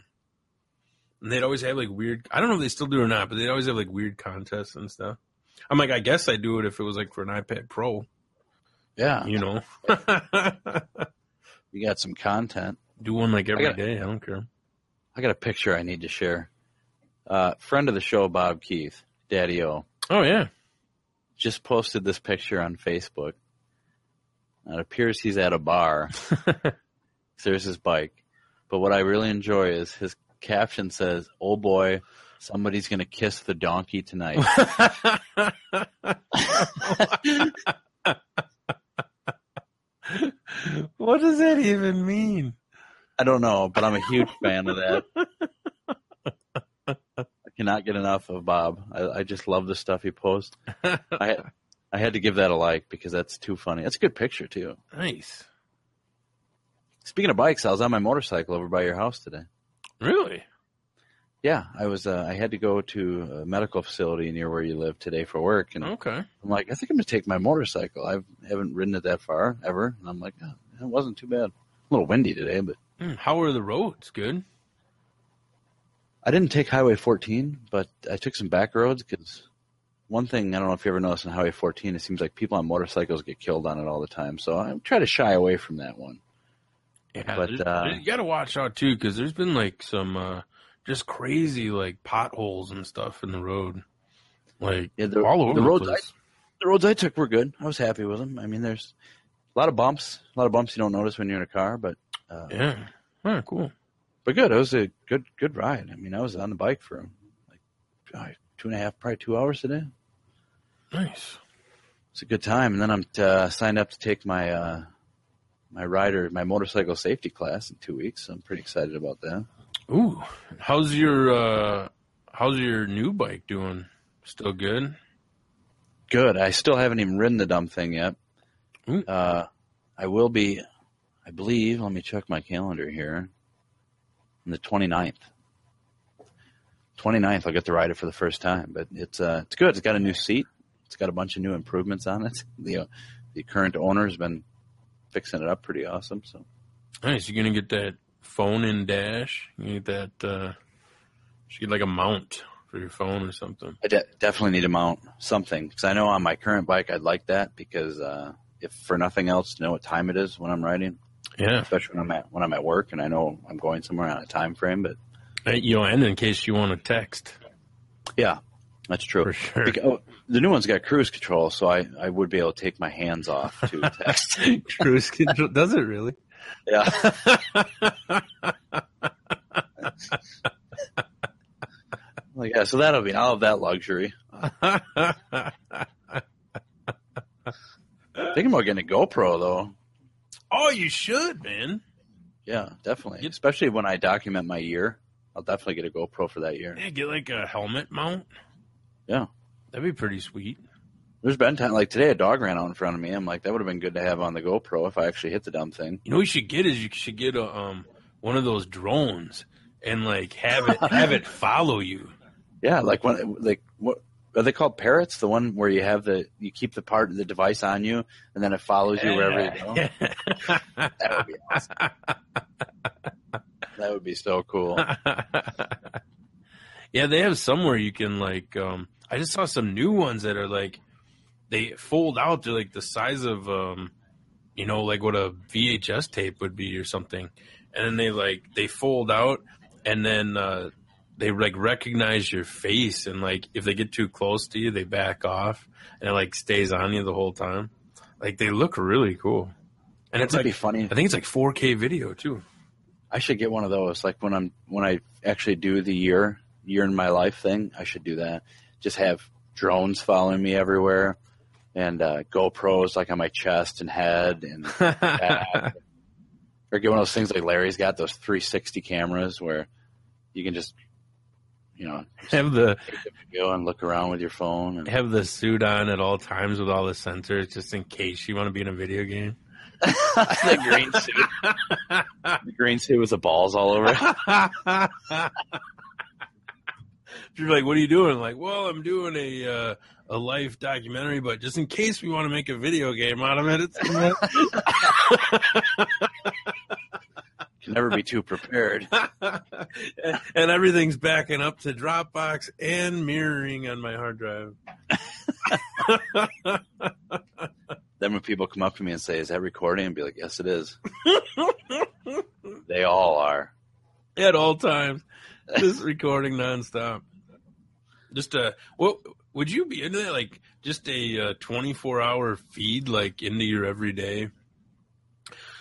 And they'd always have like weird i don't know if they still do or not but they'd always have like weird contests and stuff. I'm like i guess i'd do it if it was like for an ipad pro. Yeah. you know? You got some content. do one like every I day. I don't care. I got a picture I need to share. Uh, friend of the show, Bob Keith, Daddy O, oh yeah just posted this picture on Facebook. It appears he's at a bar. There's his bike. But what I really enjoy is his caption says, Oh boy, somebody's going to kiss the donkey tonight. what does that even mean I don't know, but I'm a huge fan of that. Cannot get enough of Bob. I, I just love the stuff he posts. I had, I had to give that a like because that's too funny. That's a good picture too. nice Speaking of bikes, I was on my motorcycle over by your house today. really Yeah, I was. Uh, I had to go to a medical facility near where you live today for work, and okay I'm like, I think I'm gonna take my motorcycle. I haven't ridden it that far ever, and I'm like, oh, it wasn't too bad. A little windy today, but Hmm, how are the roads good I didn't take Highway 14, but I took some back roads because one thing I don't know if you ever noticed on Highway 14, it seems like people on motorcycles get killed on it all the time. So I try to shy away from that one. Yeah, But, uh, you got to watch out too because there's been like some uh, just crazy like potholes and stuff in the road, like Yeah, the, all over the the, roads. I, the roads I took were good. I was happy with them. I mean, there's a lot of bumps, a lot of bumps you don't notice when you're in a car, but uh, yeah, oh, cool. But good. It was a good good ride. I mean, I was on the bike for like two and a half, probably two hours today. Nice. It's a good time. And then I'm uh, signed up to take my uh, my rider, my motorcycle safety class in two weeks. So I'm pretty excited about that. Ooh, how's your uh, how's your new bike doing? Still good? Good. I still haven't even ridden the dumb thing yet. Ooh. Uh, I will be, I believe, let me check my calendar here. On the 29th. 29th, I'll get to ride it for the first time. But it's uh, it's good. It's got a new seat. It's got a bunch of new improvements on it. The uh, the current owner has been fixing it up pretty awesome. So Nice. You're gonna get that phone in dash? You get that? uh You should get like a mount for your phone or something. I de- definitely need to mount something because I know on my current bike I'd like that because uh, if for nothing else to know what time it is when I'm riding, Yeah, especially when I'm at when I'm at work and I know I'm going somewhere on a time frame. But Uh, you know, and in case you want to text yeah, that's true. for sure. Beca- oh, the new one's got cruise control, so I, I would be able to take my hands off to text. Cruise control does it really? yeah, like, yeah. So that'll be I'll have that luxury. Thinking about getting a GoPro though. Oh, you should, man. Yeah, definitely. Get- Especially when I document my year, I'll definitely get a GoPro for that year. Yeah, get like a helmet mount. Yeah. That'd be pretty sweet. There's been time like today, a dog ran out in front of me. I'm like, that would have been good to have on the GoPro if I actually hit the dumb thing. You know what you should get is you should get a um one of those drones and like have it have it follow you. Yeah, like when like are they called parrots? The one where you have the you keep the part of the device on you and then it follows you wherever you go. That would be awesome. that would be so cool. yeah, they have somewhere you can like um I just saw some new ones that are like they fold out to like the size of um you know like what a VHS tape would be or something. And then they like they fold out and then uh they like recognize your face and like if they get too close to you they back off and it like stays on you the whole time. Like they look really cool. And it's That'd like be funny. I think it's like 4K video too. I should get one of those. Like when I'm when I actually do the year year in my life thing, I should do that. Just have drones following me everywhere, and uh, GoPros like on my chest and head, and back. or get one of those things like Larry's got those 360 cameras where you can just you know have the go and look around with your phone. And, have the suit on at all times with all the sensors just in case you want to be in a video game. the green suit. the green suit with the balls all over it. You're like, what are you doing? Like, well, I'm doing a uh, a life documentary, but just in case we want to make a video game out of it, it's Can never be too prepared. and everything's backing up to Dropbox and mirroring on my hard drive. Then when people come up to me and say, "Is that recording?" and be like, "Yes, it is." they all are. At all times, just recording nonstop. Just a what would you be into that? Like just a uh, 24 hour feed, like into your everyday.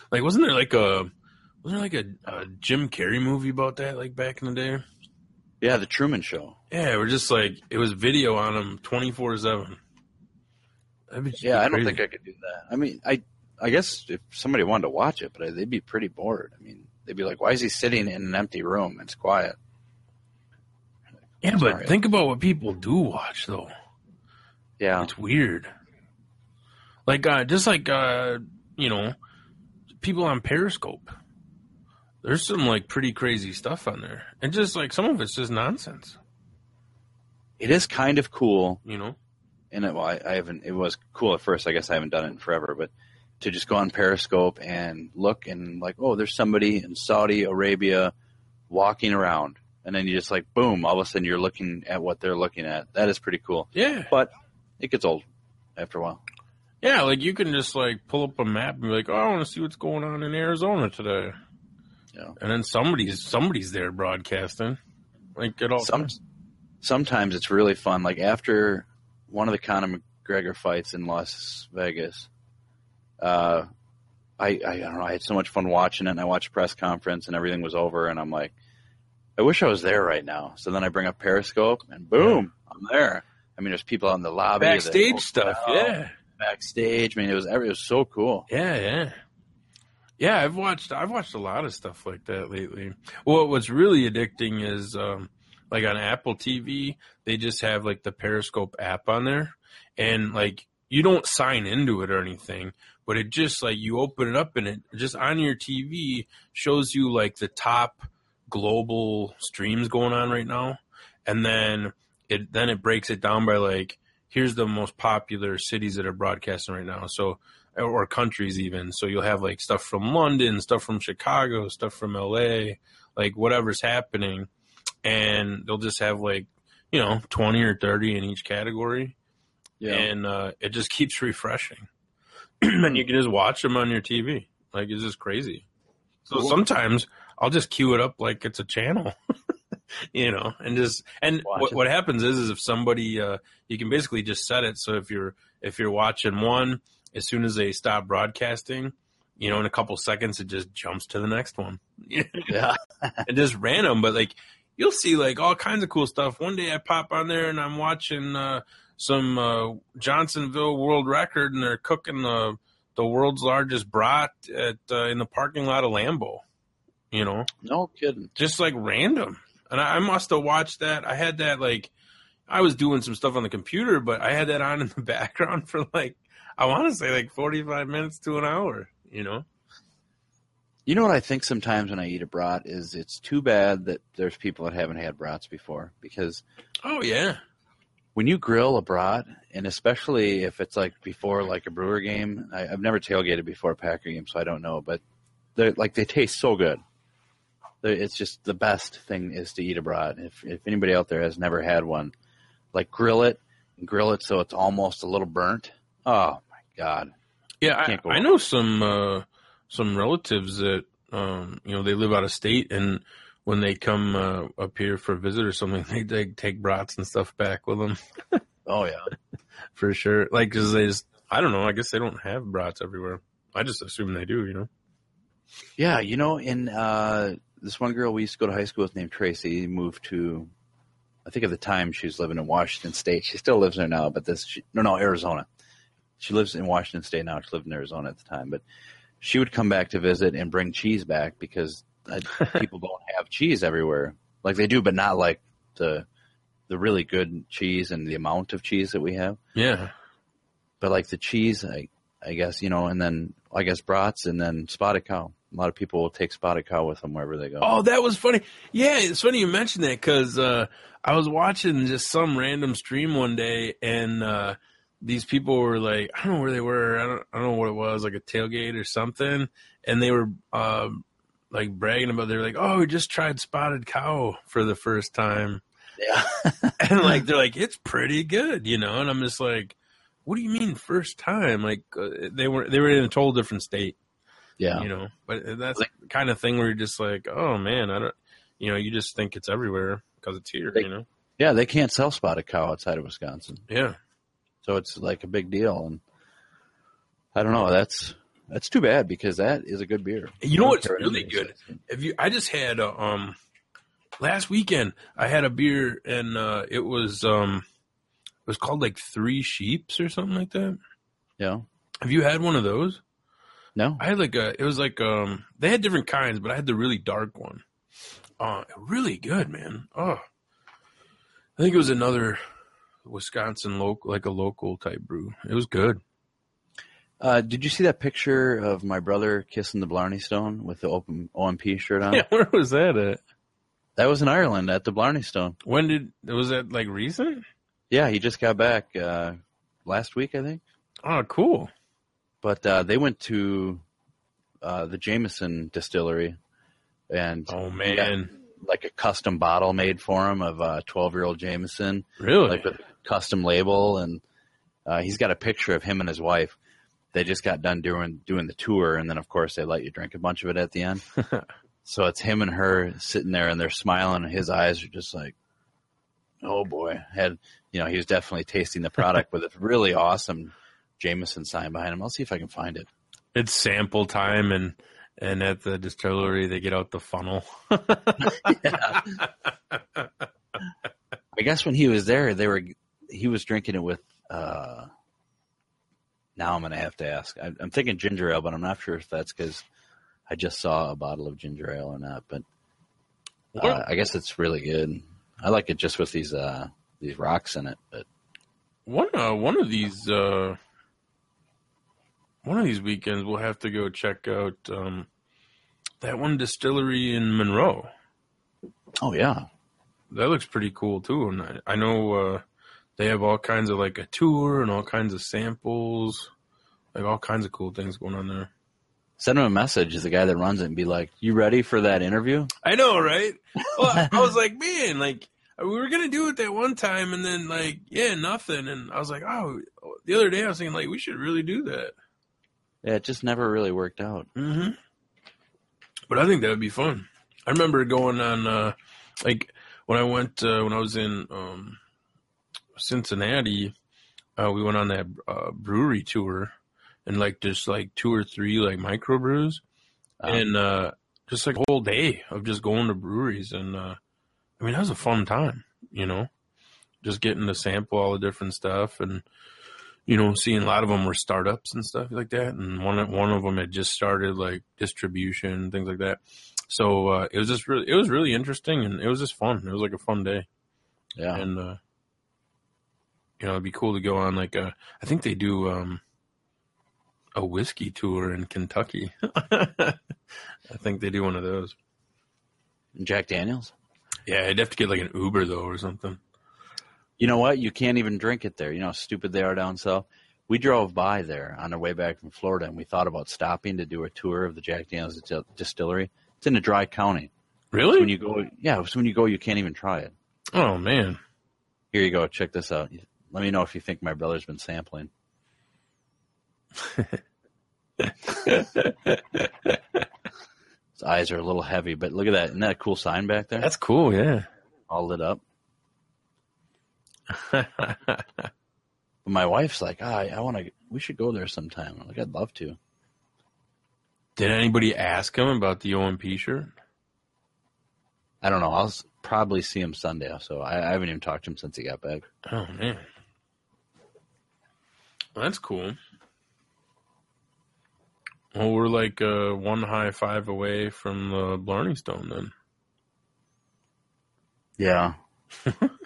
Like, wasn't there like a wasn't there like a, a Jim Carrey movie about that? Like back in the day. Yeah, the Truman Show. Yeah, we're just like it was video on them 24 seven. Yeah, I don't think I could do that. I mean, I I guess if somebody wanted to watch it, but they'd be pretty bored. I mean, they'd be like, "Why is he sitting in an empty room? It's quiet." Yeah, but Sorry. think about what people do watch though. Yeah, It's weird. Like uh just like uh you know, people on Periscope. There's some like pretty crazy stuff on there. And just like some of it's just nonsense, it is kind of cool. you know? and it, well, I, I haven't. It was cool at first. I guess I haven't done it in forever, but to just go on Periscope and look and like, oh, there's somebody in Saudi Arabia walking around, and then you just like, boom, all of a sudden you're looking at what they're looking at. That is pretty cool, Yeah. but it gets old after a while. Yeah, like you can just like pull up a map and be like, "Oh, I want to see what's going on in Arizona today." Yeah. And then somebody's somebody's there broadcasting. Like it all Some, sometimes it's really fun. Like after one of the Conor McGregor fights in Las Vegas, uh, I, I, I don't know. I had so much fun watching it. And I watched press conference and everything was over, and I'm like, I wish I was there right now. So then I bring up Periscope, and boom, I'm there. I mean, there's people in the lobby, backstage stuff. Yeah. backstage. I mean, it was every- it was so cool. Yeah, yeah. Yeah, I've watched I've watched a lot of stuff like that lately. Well, what's really addicting is um like on Apple TV, they just have like the Periscope app on there and like you don't sign into it or anything, but it just like you open it up and it just on your TV shows you like the top global streams going on right now and then it then it breaks it down by like here's the most popular cities that are broadcasting right now. So or countries even. So you'll have like stuff from London, stuff from Chicago, stuff from LA, like whatever's happening. And they'll just have like, you know, 20 or 30 in each category. And uh, it just keeps refreshing. and you can just watch them on your TV. Like it's just crazy. So Cool. sometimes I'll just queue it up like it's a channel. you know, and just and what what happens is is if somebody uh you can basically just set it so if you're if you're watching one as soon as they stop broadcasting, you know, in a couple seconds it just jumps to the next one. yeah. and just random, but like you'll see like all kinds of cool stuff. One day I pop on there and I'm watching uh, some uh, Johnsonville world record, and they're cooking the the world's largest brat at uh, in the parking lot of Lambeau. You know, No kidding. just like random. And I, I must have watched that. I had that like I was doing some stuff on the computer, but I had that on in the background for like I want to say like forty five minutes to an hour. You know. You know what I think sometimes when I eat a brat is it's too bad that there's people that haven't had brats before because Oh yeah. when you grill a brat, and especially if it's like before like a Brewer game, I, I've never tailgated before a Packer game, so I don't know, but they're like they taste so good. They're, it's just the best thing is to eat a brat. If if anybody out there has never had one, like grill it and grill it so it's almost a little burnt. Oh god! Yeah, I, I know some uh, some relatives that um, you know they live out of state, and when they come uh, up here for a visit or something, they, they take brats and stuff back with them Oh yeah. for sure. Like, cause they just I don't know. I guess they don't have brats everywhere. I just assume they do. You know. Yeah, you know, in uh, this one girl we used to go to high school with named Tracy moved to, I think at the time she was living in Washington State. She still lives there now, but this she, no no Arizona. She lives in Washington State now. She lived in Arizona at the time, but she would come back to visit and bring cheese back because uh, people don't have cheese everywhere like they do, but not like the the really good cheese and the amount of cheese that we have. Yeah. But like the cheese, like I guess you know, and then I guess brats, and then spotted cow. A lot of people will take spotted cow with them wherever they go. Oh, that was funny. Yeah, it's funny you mentioned that because uh, I was watching just some random stream one day, and uh, these people were like, I don't know where they were. I don't, I don't know what it was, like a tailgate or something, and they were uh, like bragging about. They were like, "Oh, we just tried spotted cow for the first time," Yeah, and like they're like, "It's pretty good," you know. And I'm just like, "What do you mean first time?" Like uh, they were they were in a total different state. yeah. you know but that's the kind of thing where you're just like oh man i don't you know you just think it's everywhere because it's here They- you know Yeah, they can't sell spotted cow outside of Wisconsin, yeah so it's like a big deal. And I don't know. That's that's too bad because that is a good beer. you know what's really good if you i just had a, um last weekend i had a beer and uh it was um it was called like three sheeps or something like that Yeah. have you had one of those No. I had like a, it was like, um, they had different kinds, but I had the really dark one. Uh, really good, man. Oh, I think it was another Wisconsin local, like a local type brew. It was good. Uh, did you see that picture of my brother kissing the Blarney Stone with the open OMP shirt on? Yeah, where was that at? That was in Ireland at the Blarney Stone. When did, was that like recent? Yeah, he just got back uh, last week, I think. Oh, cool. But uh, they went to uh, the Jameson distillery, and Oh, man. Like a custom bottle made for him of uh, twelve-year-old Jameson, Really? like with a custom label, and uh, he's got a picture of him and his wife. They just got done doing doing the tour, and then of course they let you drink a bunch of it at the end. so it's him and her sitting there, and they're smiling, and his eyes are just like, "Oh boy!" Had you know, he was definitely tasting the product with a really awesome Jameson sign behind him. I'll see if I can find it. it's sample time and, and at the distillery, they get out the funnel. I guess when he was there, they were he was drinking it with. uh Now I'm going to have to ask. I, I'm thinking ginger ale, but I'm not sure if that's because I just saw a bottle of ginger ale or not. But uh, I guess it's really good. I like it just with these uh these rocks in it. But One uh, one of these uh, one of these weekends we'll have to go check out um, that one distillery in Monroe. oh yeah, That looks pretty cool too, and I, I know uh, they have all kinds of like a tour and all kinds of samples, like all kinds of cool things going on there. send him a message as the guy that runs it and be like, "You ready for that interview?" I know, right? Well, I was like, man, like we were gonna do it that one time, and then like, yeah, nothing. And I was like, oh, the other day I was thinking like we should really do that. Yeah, it just never really worked out. hmm But I think that would be fun. I remember going on, uh, like when I went uh, when I was in um, Cincinnati, uh, we went on that uh, brewery tour, and like just like two or three like microbrews, Um, and uh, just like a whole day of just going to breweries, and uh, I mean that was a fun time, you know, just getting to sample all the different stuff and you know, seeing a lot of them were startups and stuff like that, and one one of them had just started like distribution things like that. So uh, it was just really it was really interesting and it was just fun. It was like a fun day, yeah, and uh, you know it'd be cool to go on like a I think they do um, a whiskey tour in Kentucky. I think they do one of those. Jack Daniels. Yeah, I'd have to get like an Uber though or something. You know what? You can't even drink it there. You know how stupid they are down south. We drove by there on our way back from Florida, and we thought about stopping to do a tour of the Jack Daniel's distillery. It's in a dry county. So Really? when you go, yeah, so when you go, you can't even try it. oh man. Here you go. Check this out. Let me know if you think my brother's been sampling. His eyes are a little heavy, but look at that. Isn't that a cool sign back there? That's cool. Yeah. all lit up. But my wife's like, ah, I want to. We should go there sometime. I'm like, I'd love to. Did anybody ask him about the OMP shirt? I don't know. I'll s- probably see him Sunday. So I, I haven't even talked to him since he got back. Oh man, well, that's cool. Well, we're like uh, one high five away from the Blarney Stone then. Yeah.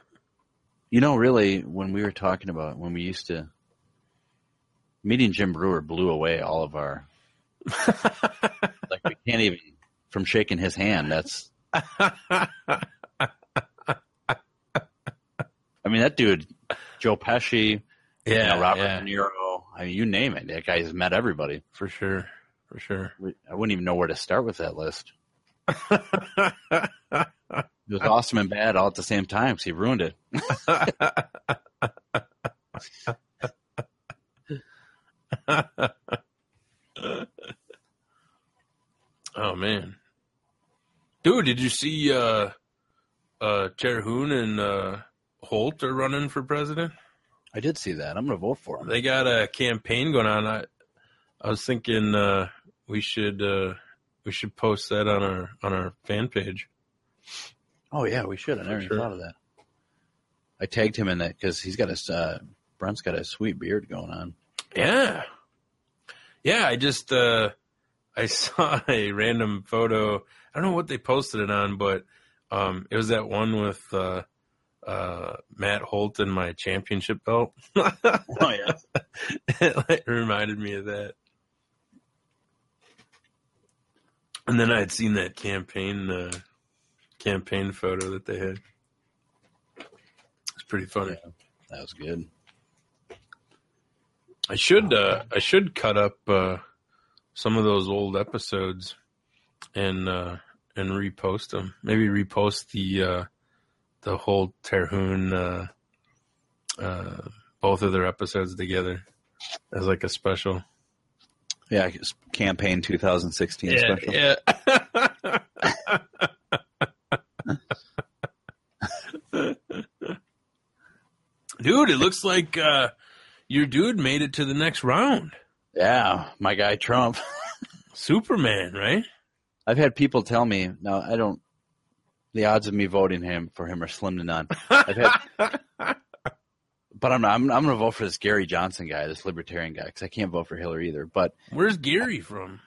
you know, really, when we were talking about when we used to Meeting Jim Breuer blew away all of our. like we can't even from shaking his hand. That's. I mean, that dude, Joe Pesci, you know, Robert yeah, De Niro. I mean, you name it. That guy's met everybody. for sure, for sure. I wouldn't even know where to start with that list. It was awesome and bad all at the same time. So he ruined it. Oh man, dude, did you see uh, uh, Terhune and uh, Holt are running for president? I did see that. I'm going to vote for them. They got a campaign going on. I, I was thinking uh, we should uh, we should post that on our on our fan page. Oh yeah, we should. I never sure. thought of that. I tagged him in that because he's got a uh, Brent's got a sweet beard going on. Yeah, yeah. I just uh, I saw a random photo. I don't know what they posted it on, but um, it was that one with uh, uh, Matt Holt and my championship belt. Oh yeah, it like, reminded me of that. And then I had seen that campaign uh, campaign photo that they had. It's pretty funny. that was good. I should uh, I should cut up uh, some of those old episodes and uh, and repost them. Maybe repost the uh, the whole Terhune uh, uh, both of their episodes together as like a special. Yeah, it's campaign 2016 special. yeah. dude, it looks like uh, your dude made it to the next round. Yeah, my guy Trump. Superman, right? I've had people tell me now. I don't. The odds of me voting him for him are slim to none. I've had, but I'm not, I'm I'm going to vote for this Gary Johnson guy, this libertarian guy, because I can't vote for Hillary either. But Where's Gary from?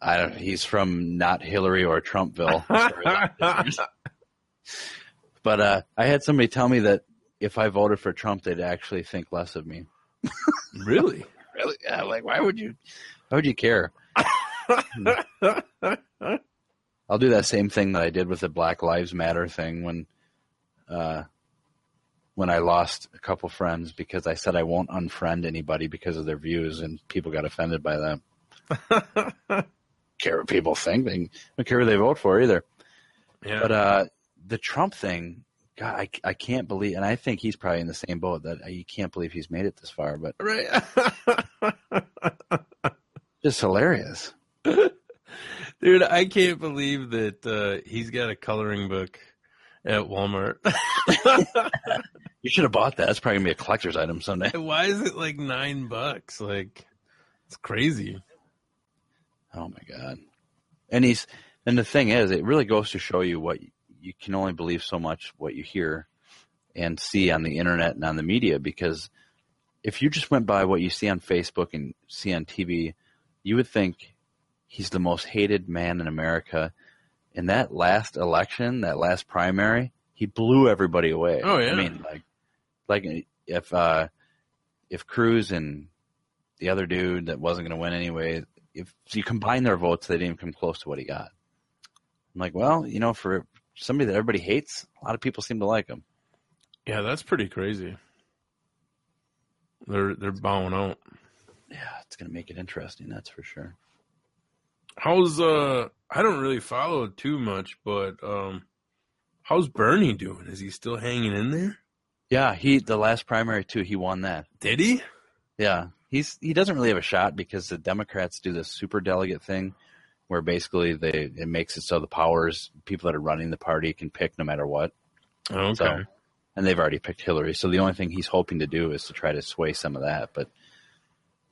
I don't. He's from not Hillary or Trumpville. as far as I'm concerned. but uh, I had somebody tell me that if I voted for Trump, they'd actually think less of me. Really? Really? Yeah. Like, why would you? Why would you care? I'll do that same thing that I did with the Black Lives Matter thing when, uh, when I lost a couple friends because I said I won't unfriend anybody because of their views, and people got offended by that. care what people think. They don't care who they vote for either. Yeah. But uh, the Trump thing, God, I, I can't believe, and I think he's probably in the same boat that you can't believe he's made it this far. But right. just hilarious. Dude, I can't believe that uh, he's got a coloring book at Walmart. You should have bought that. That's probably gonna be a collector's item someday. Why is it like nine bucks? Like, it's crazy. Oh my god! And he's and the thing is, it really goes to show you what you can only believe so much what you hear and see on the internet and on the media because if you just went by what you see on Facebook and see on TV, you would think he's the most hated man in America. In that last election, that last primary, he blew everybody away. Oh, yeah. I mean, like, like if uh, if Cruz and the other dude that wasn't going to win anyway, if you combine their votes, they didn't even come close to what he got. I'm like, well, you know, for somebody that everybody hates, a lot of people seem to like him. Yeah, that's pretty crazy. They're they're bowing out. Yeah, it's going to make it interesting, that's for sure. How's uh? I don't really follow it too much, but um, how's Bernie doing? Is he still hanging in there? Yeah, he the last primary too, he won that. Did he? Yeah, he's he doesn't really have a shot because the Democrats do this super delegate thing, where basically they it makes it so the powers people that are running the party can pick no matter what. Okay. So, and they've already picked Hillary, so the only thing he's hoping to do is to try to sway some of that. But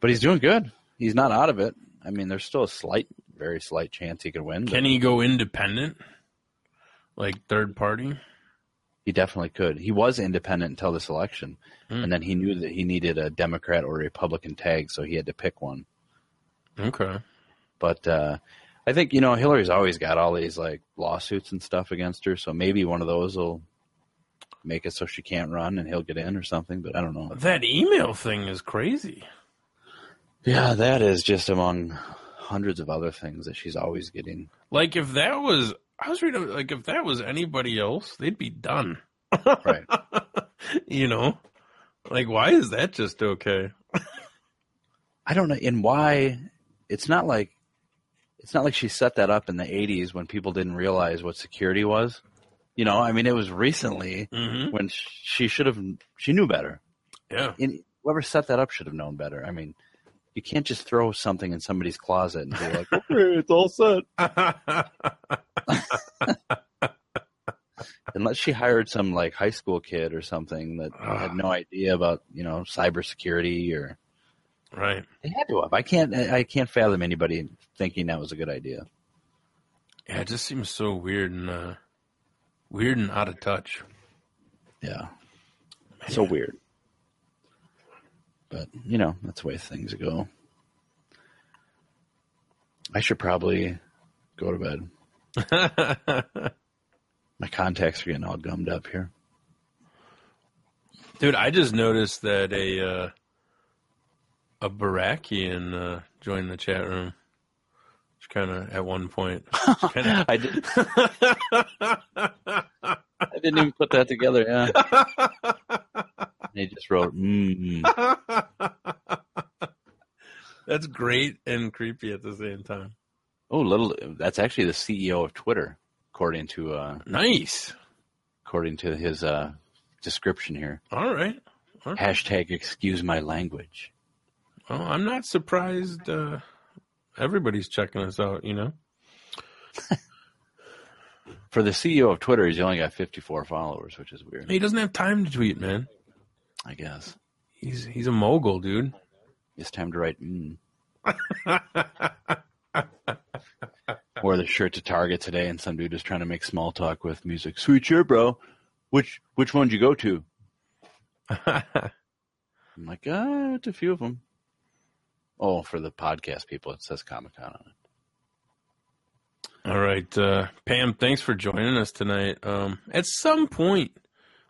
but he's doing good. He's not out of it. I mean, there's still a slight, very slight chance he could win. Can he go independent? Like third party? He definitely could. He was independent until this election, Hmm. and then he knew that he needed a Democrat or a Republican tag, so he had to pick one. Okay. But uh, I think you know Hillary's always got all these like lawsuits and stuff against her, so maybe one of those will make it so she can't run and he'll get in or something. But I don't know. That email thing is crazy. Yeah, that is just among hundreds of other things that she's always getting. Like if that was, I was reading like if that was anybody else, they'd be done. Right. You know, like why is that just okay? I don't know, and why? It's not like it's not like she set that up in the '80s when people didn't realize what security was. You know, I mean, it was recently Mm-hmm. when she should have she knew better. Yeah. And whoever set that up should have known better. I mean, you can't just throw something in somebody's closet and be like, "Okay, it's all set." Unless she hired some like high school kid or something that had no idea about you know cybersecurity or right. they had to have. I can't I can't fathom anybody thinking that was a good idea. Yeah, it just seems so weird and uh, weird and out of touch. Yeah, so weird. But you know that's the way things go. I should probably go to bed. My contacts are getting all gummed up here. Dude, I just noticed that a uh, a Barakian uh, joined the chat room. It's kind of at one point. Kinda, I did. I didn't even put that together. Yeah. They just wrote, mm. that's great and creepy at the same time. "Oh, little." That's actually the CEO of Twitter, according to uh, Nice. according to his uh, description here. All right. Hashtag excuse my language. Well, I'm not surprised. Uh, everybody's checking us out. You know. For the CEO of Twitter, he's only got 54 followers, which is weird. He doesn't have time to tweet, man. I guess He's he's a mogul, dude. it's time to write. Mm. Wore the shirt to Target today, and some dude is trying to make small talk with music. Sweet shirt, bro. Which which one did you go to? I'm like, ah, it's a few of them. Oh, for the podcast people, it says Comic Con on it. All right, uh, Pam. Thanks for joining us tonight. Um, at some point,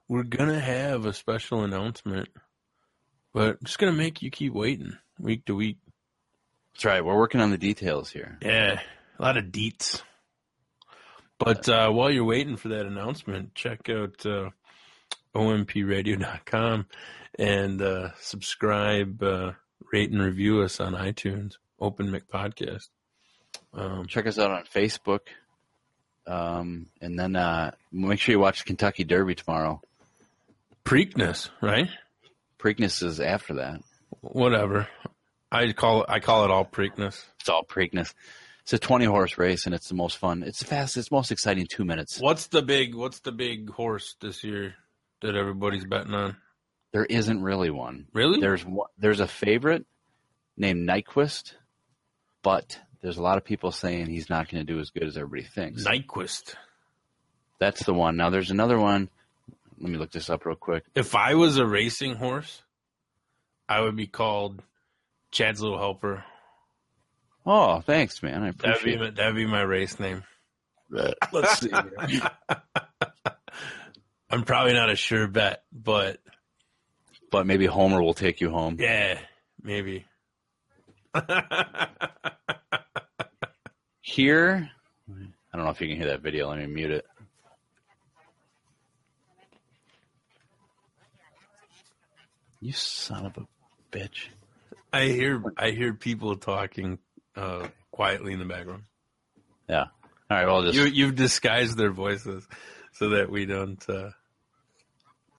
we're gonna have a special announcement, but I'm just gonna make you keep waiting week to week. That's right. We're working on the details here. Yeah, a lot of deets. But uh, while you're waiting for that announcement, check out uh, ompradio.com and uh, subscribe, uh, rate, and review us on iTunes. Open Mic Podcast. Um, Check us out on Facebook. Um, and then uh, make sure you watch Kentucky Derby tomorrow. Preakness, right? Preakness is after that. Whatever. I call it. I call it all Preakness. It's all Preakness. It's a 20 horse race, and it's the most fun. It's the fastest, most exciting two minutes. What's the big? What's the big horse this year that everybody's betting on? There isn't really one. Really? There's one, there's a favorite named Nyquist, but there's a lot of people saying he's not going to do as good as everybody thinks. Nyquist. That's the one. Now there's another one. Let me look this up real quick. If I was a racing horse, I would be called Chad's Little Helper. Oh, thanks, man. I That'd be appreciate my, that'd be my race name. Let's see. I'm probably not a sure bet, but but maybe Homer will take you home. yeah, maybe. Here, I don't know if you can hear that video. Let me mute it. You son of a bitch. I hear I hear people talking uh, quietly in the background. Yeah. All right. Well, just You you've disguised their voices so that we don't. Uh,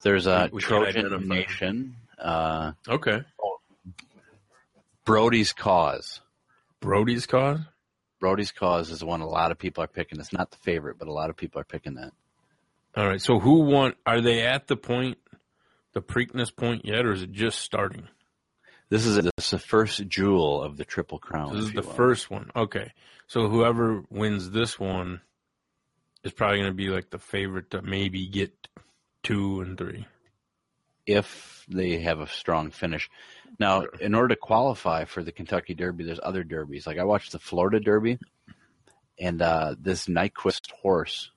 there's a we Trojan. Nation. Uh, okay, Brody's Cause. Brody's cause. Brody's Cause is the one a lot of people are picking. It's not the favorite, but a lot of people are picking that. All right. So who won? Are they at the point, the Preakness point yet, or is it just starting? This is, this is the first jewel of the Triple Crown. This is the will. first one. Okay. So whoever wins this one is probably going to be like the favorite to maybe get two and three. if they have a strong finish. Now, in order to qualify for the Kentucky Derby, there's other derbies. Like I watched the Florida Derby, and uh, this Nyquist horse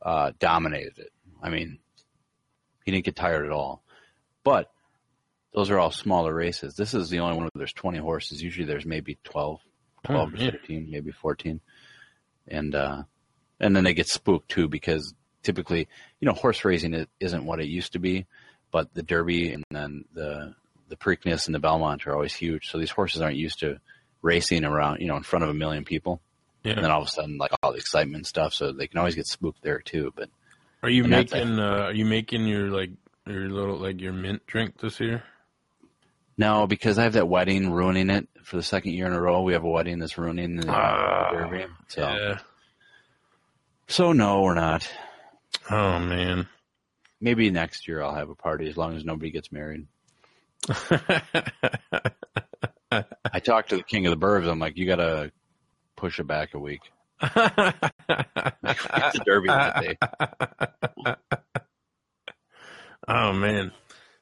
uh, dominated it. I mean, he didn't get tired at all. But those are all smaller races. This is the only one where there's 20 horses. Usually there's maybe 12, 12 Oh, or yeah. 13, maybe 14. And, uh, and then they get spooked too because typically, you know, horse racing is- isn't what it used to be, but the Derby and then the, the Preakness and the Belmont are always huge. So these horses aren't used to racing around, you know, in front of a million people. Yeah. And then all of a sudden, like all the excitement and stuff. So they can always get spooked there too. But Are you making uh, are you making your like your little like your mint drink this year? No, because I have that wedding ruining it for the second year in a row. We have a wedding that's ruining the Ah, derby. So, Yeah. so no, we're not. Oh man. Maybe next year I'll have a party as long as nobody gets married. I talked to the king of the burbs. I'm like, you gotta push it back a week. It's the derby that day. oh man,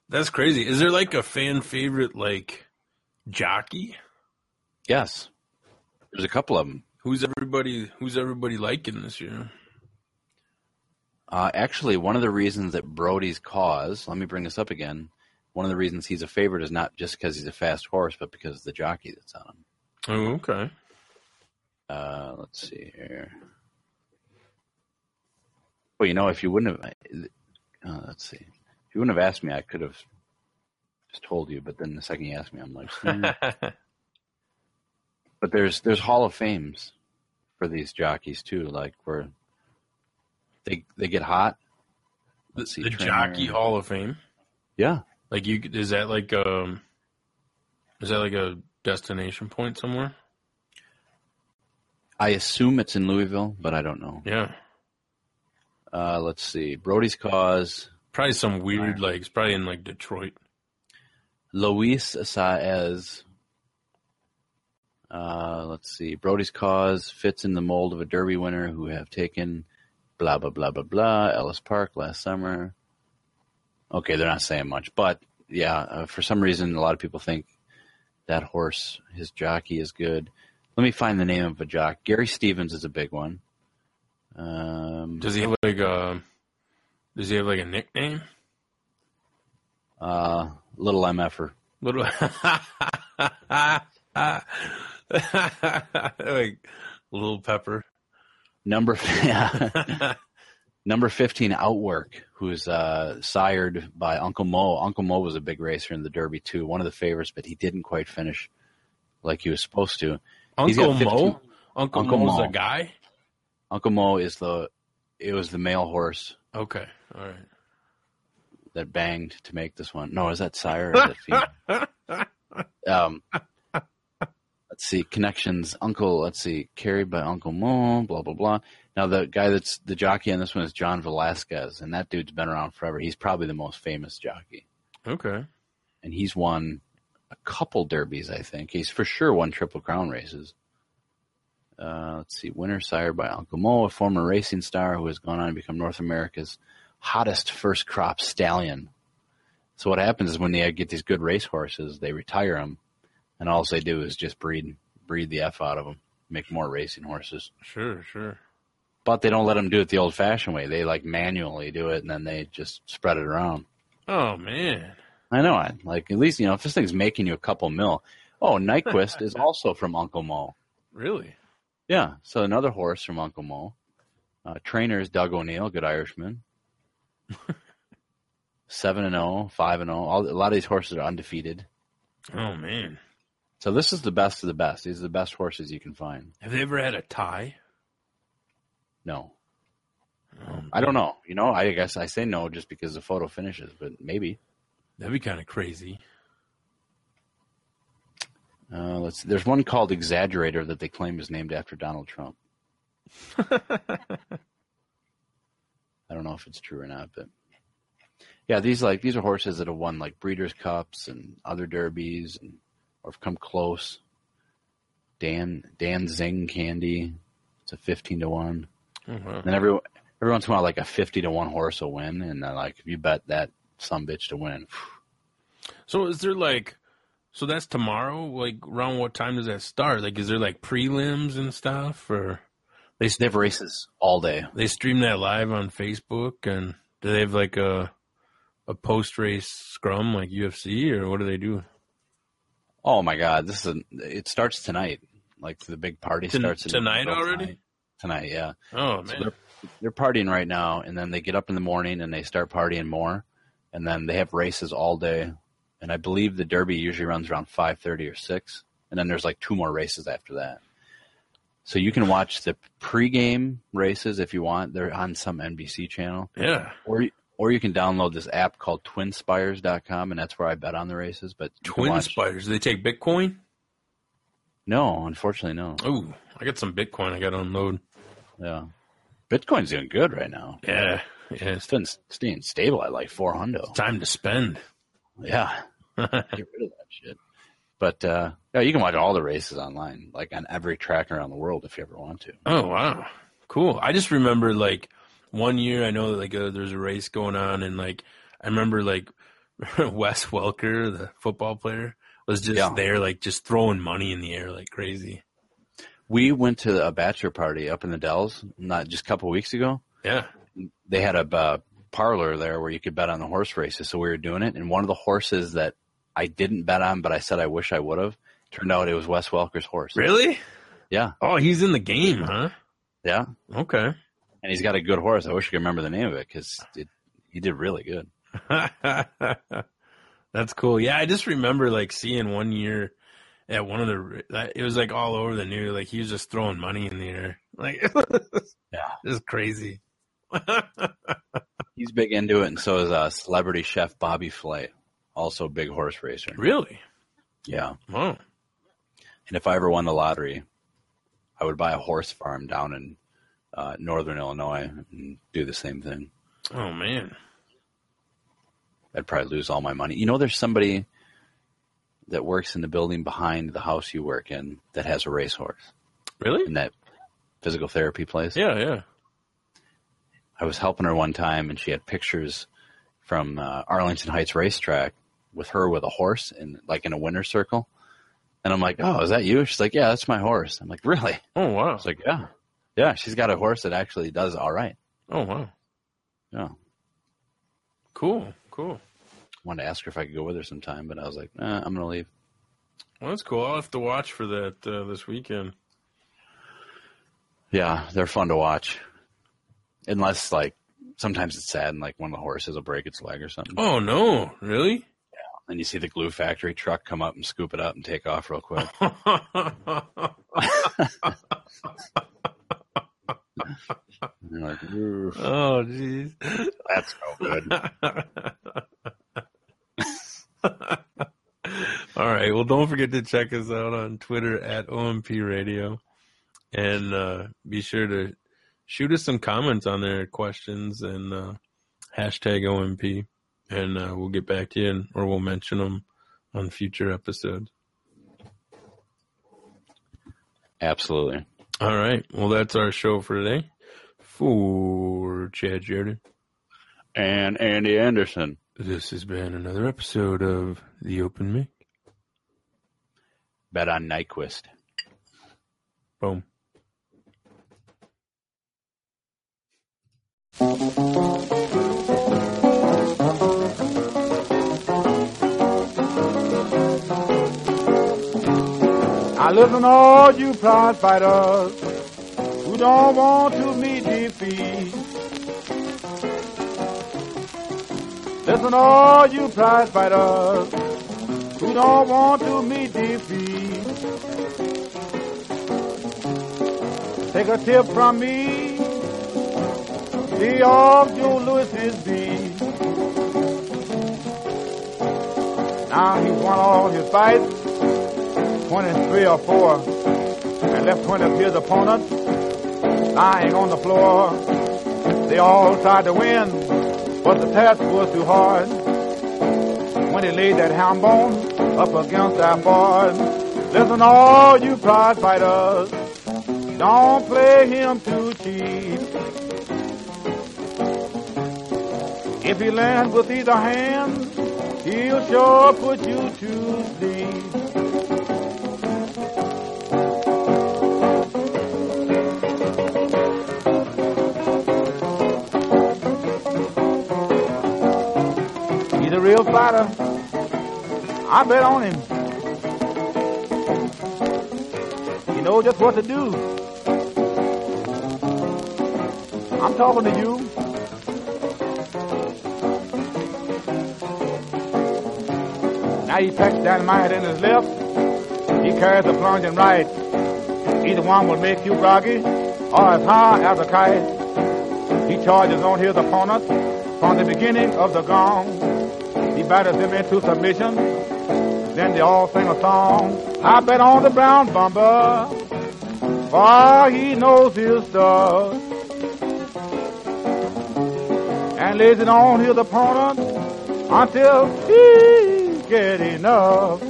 that's crazy. Is there like a fan favorite like jockey? Yes, there's a couple of them. Who's everybody? Who's everybody liking this year? Uh, actually, one of the reasons that Brody's cause, let me bring this up again. One of the reasons he's a favorite is not just because he's a fast horse, but because of the jockey that's on him. Oh, okay. Uh, let's see here. Well, you know, if you wouldn't have, uh, let's see, if you wouldn't have asked me, I could have just told you. But then the second you asked me, I'm like, hmm. but there's there's Hall of Fames for these jockeys too, like where they they get hot. the Let's see, the trainer. Jockey Hall of Fame. Yeah, Like you, is that like um, is that like a destination point somewhere? I assume it's in Louisville, but I don't know. Yeah, Uh, let's see, Brody's cause. probably some weird like it's probably in like Detroit. Luis Saez. Uh, let's see. Brody's cause fits in the mold of a Derby winner who have taken blah blah blah blah blah Ellis Park last summer. Okay, they're not saying much, but yeah, uh, for some reason, a lot of people think that horse, his jockey, is good. Let me find the name of a jock. Gary Stevens is a big one. Um, Does he have like a? Does he have like a nickname? uh, Little MFer. Little like little pepper. Number number fifteen, Outwork, who's uh, sired by Uncle Mo. Uncle Mo was a big racer in the Derby too, one of the favorites, but he didn't quite finish like he was supposed to. Uncle 15 Mo. Uncle, Uncle Mo's Mo. a guy. Uncle Mo is the it was the male horse Okay, all right. that banged to make this one. No, is that sire or is that um, let's see connections. Uncle, let's see, carried by Uncle Mo. Blah blah blah. Now the guy that's the jockey on this one is John Velazquez, and that dude's been around forever. He's probably the most famous jockey, Okay. and he's won a couple derbies. I think he's for sure won Triple Crown races. Uh, let's see, winner sired by Uncle Mo, a former racing star who has gone on to become North America's hottest first crop stallion. So what happens is when they get these good race horses, they retire them, and all they do is just breed breed the f out of them, make more racing horses. Sure, sure. But they don't let them do it the old fashioned way. They like manually do it, and then they just spread it around. Oh man. I know it. Like at least you know if this thing's making you a couple mil. Oh, Nyquist is also from Uncle Mo. Really? Yeah, so another horse from Uncle Mo. Uh, trainer is Doug O'Neill, good Irishman. Seven and 0, 5 and 0. All, a lot of these horses are undefeated. Oh man. So this is the best of the best. These are the best horses you can find. Have they ever had a tie? No. I don't know. You know, I guess I say no just because the photo finishes, but maybe. That'd be kind of crazy. Uh, let's. There's one called Exaggerator that they claim is named after Donald Trump. I don't know if it's true or not, but yeah, these like these are horses that have won like Breeders' Cups and other derbies, and or have come close. Dan Danzing Candy, it's a fifteen to one. Wow. And every every once in a while, like a fifty to one horse will win, and then like if you bet that some bitch to win, So is there like, so that's tomorrow? Like around what time does that start? Like, is there like prelims and stuff, or they they have races all day. they stream that live on Facebook, and do they have like a a post race scrum like UFC, or what do they do? Oh my God, this is a, it starts tonight. Like the big party Ton- starts tonight already? Tonight, Tonight, yeah. Oh So man, they're, they're partying right now, and then they get up in the morning and they start partying more, and then they have races all day. And I believe the Derby usually runs around five thirty or six, and then there's like two more races after that. So you can watch the pregame races if you want. They're on some NBC channel, yeah. or or you can download this app called TwinSpires.com, and that's where I bet on the races. But you can Twin watch- spiders. Do they take Bitcoin? No, unfortunately, no. Oh, I got some Bitcoin. I got to unload. Yeah, Bitcoin's doing good right now. Yeah, yeah. It's been staying stable at like four hundred. Time to spend. Yeah. Get rid of that shit. But uh, yeah, you can watch all the races online, like on every track around the world if you ever want to. Oh wow, cool. I just remember like one year. I know that like uh, there's a race going on, and like I remember like Wes Welker, the football player, was just Yeah. there like just throwing money in the air like crazy. We went to a bachelor party up in the Dells, not just a couple weeks ago. Yeah. They had a uh, parlor there where you could bet on the horse races, so we were doing it. And one of the horses that I didn't bet on, but I said I wish I would have, turned out it was Wes Welker's horse. Really? Yeah, Oh, he's in the game, huh? yeah. Okay. And he's got a good horse. I wish I could remember the name of it because he did really good. That's cool. Yeah, I just remember like seeing one year at one of the. It was like all over the news. Like he was just throwing money in the air. Like Yeah. it's crazy. He's big into it, and so is uh, celebrity chef Bobby Flay, also a big horse racer. really? Yeah. Oh, And if I ever won the lottery, I would buy a horse farm down in uh, northern Illinois and do the same thing. oh man. I'd probably lose all my money. You know, there's somebody that works in the building behind the house you work in that has a racehorse Really? in that physical therapy place. Yeah, yeah. I was helping her one time, and she had pictures from uh, Arlington Heights racetrack with her with a horse in like in a winner's circle. And I'm like, "Oh, is that you?" She's like, "Yeah, that's my horse." I'm like, "Really?" Oh wow. I was like, "Yeah, yeah." She's got a horse that actually does all right. Oh wow. Yeah, Cool. Cool. wanted to ask her if I could go with her sometime, but I was like, nah, "I'm gonna leave." Well, that's cool. I'll have to watch for that uh, this weekend. Yeah, they're fun to watch, unless like sometimes it's sad and like one of the horses will break its leg or something, Oh no, really? Yeah. and you see the glue factory truck come up and scoop it up and take off real quick. Like, oh jeez. that's no good. All right. Well, don't forget to check us out on Twitter at OMP Radio, and uh, be sure to shoot us some comments on there, questions, and uh, hashtag OMP, and uh, we'll get back to you, and, or we'll mention them on future episodes. Absolutely. All right. Well, that's our show for today. For Chad Jordan, And Andy Anderson. this has been another episode of The Open Mic. Bet on Nyquist. Boom. Listen all you prize fighters who don't want to meet defeat. Listen all you prize fighters who don't want to meet defeat. Take a tip from me, be off Joe Louis's beat. Now he's won all his fights. 23 or 4 and left 20 of his opponents lying on the floor. They all tried to win, but the task was too hard. When he laid that ham bone up against that board, listen all you prize fighters, don't play him too cheap. If he lands with either hand, he'll sure put you to sleep. Fighter. I bet on him. He knows just what to do. I'm talking to you. Now he packs dynamite in his left. He carries a plunging right. Either one will make you groggy or as high as a kite. He charges on his opponent from the beginning of the gong. Batters him into submission. Then they all sing a song. I bet on the brown bomber, for he knows his stuff. And lays it on his opponent until he get enough.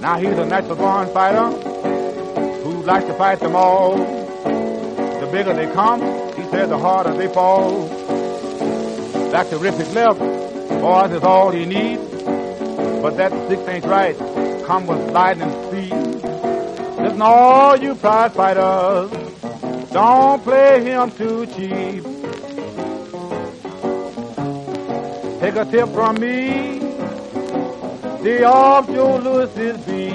Now he's a natural born fighter who likes to fight them all. The bigger they come, he said, the harder they fall. That terrific left, boys, is all he needs. But that six ain't right. Come with lightning speed. Listen, all you prize fighters, don't play him too cheap. Take a tip from me. Stay off Joe Louis's beat.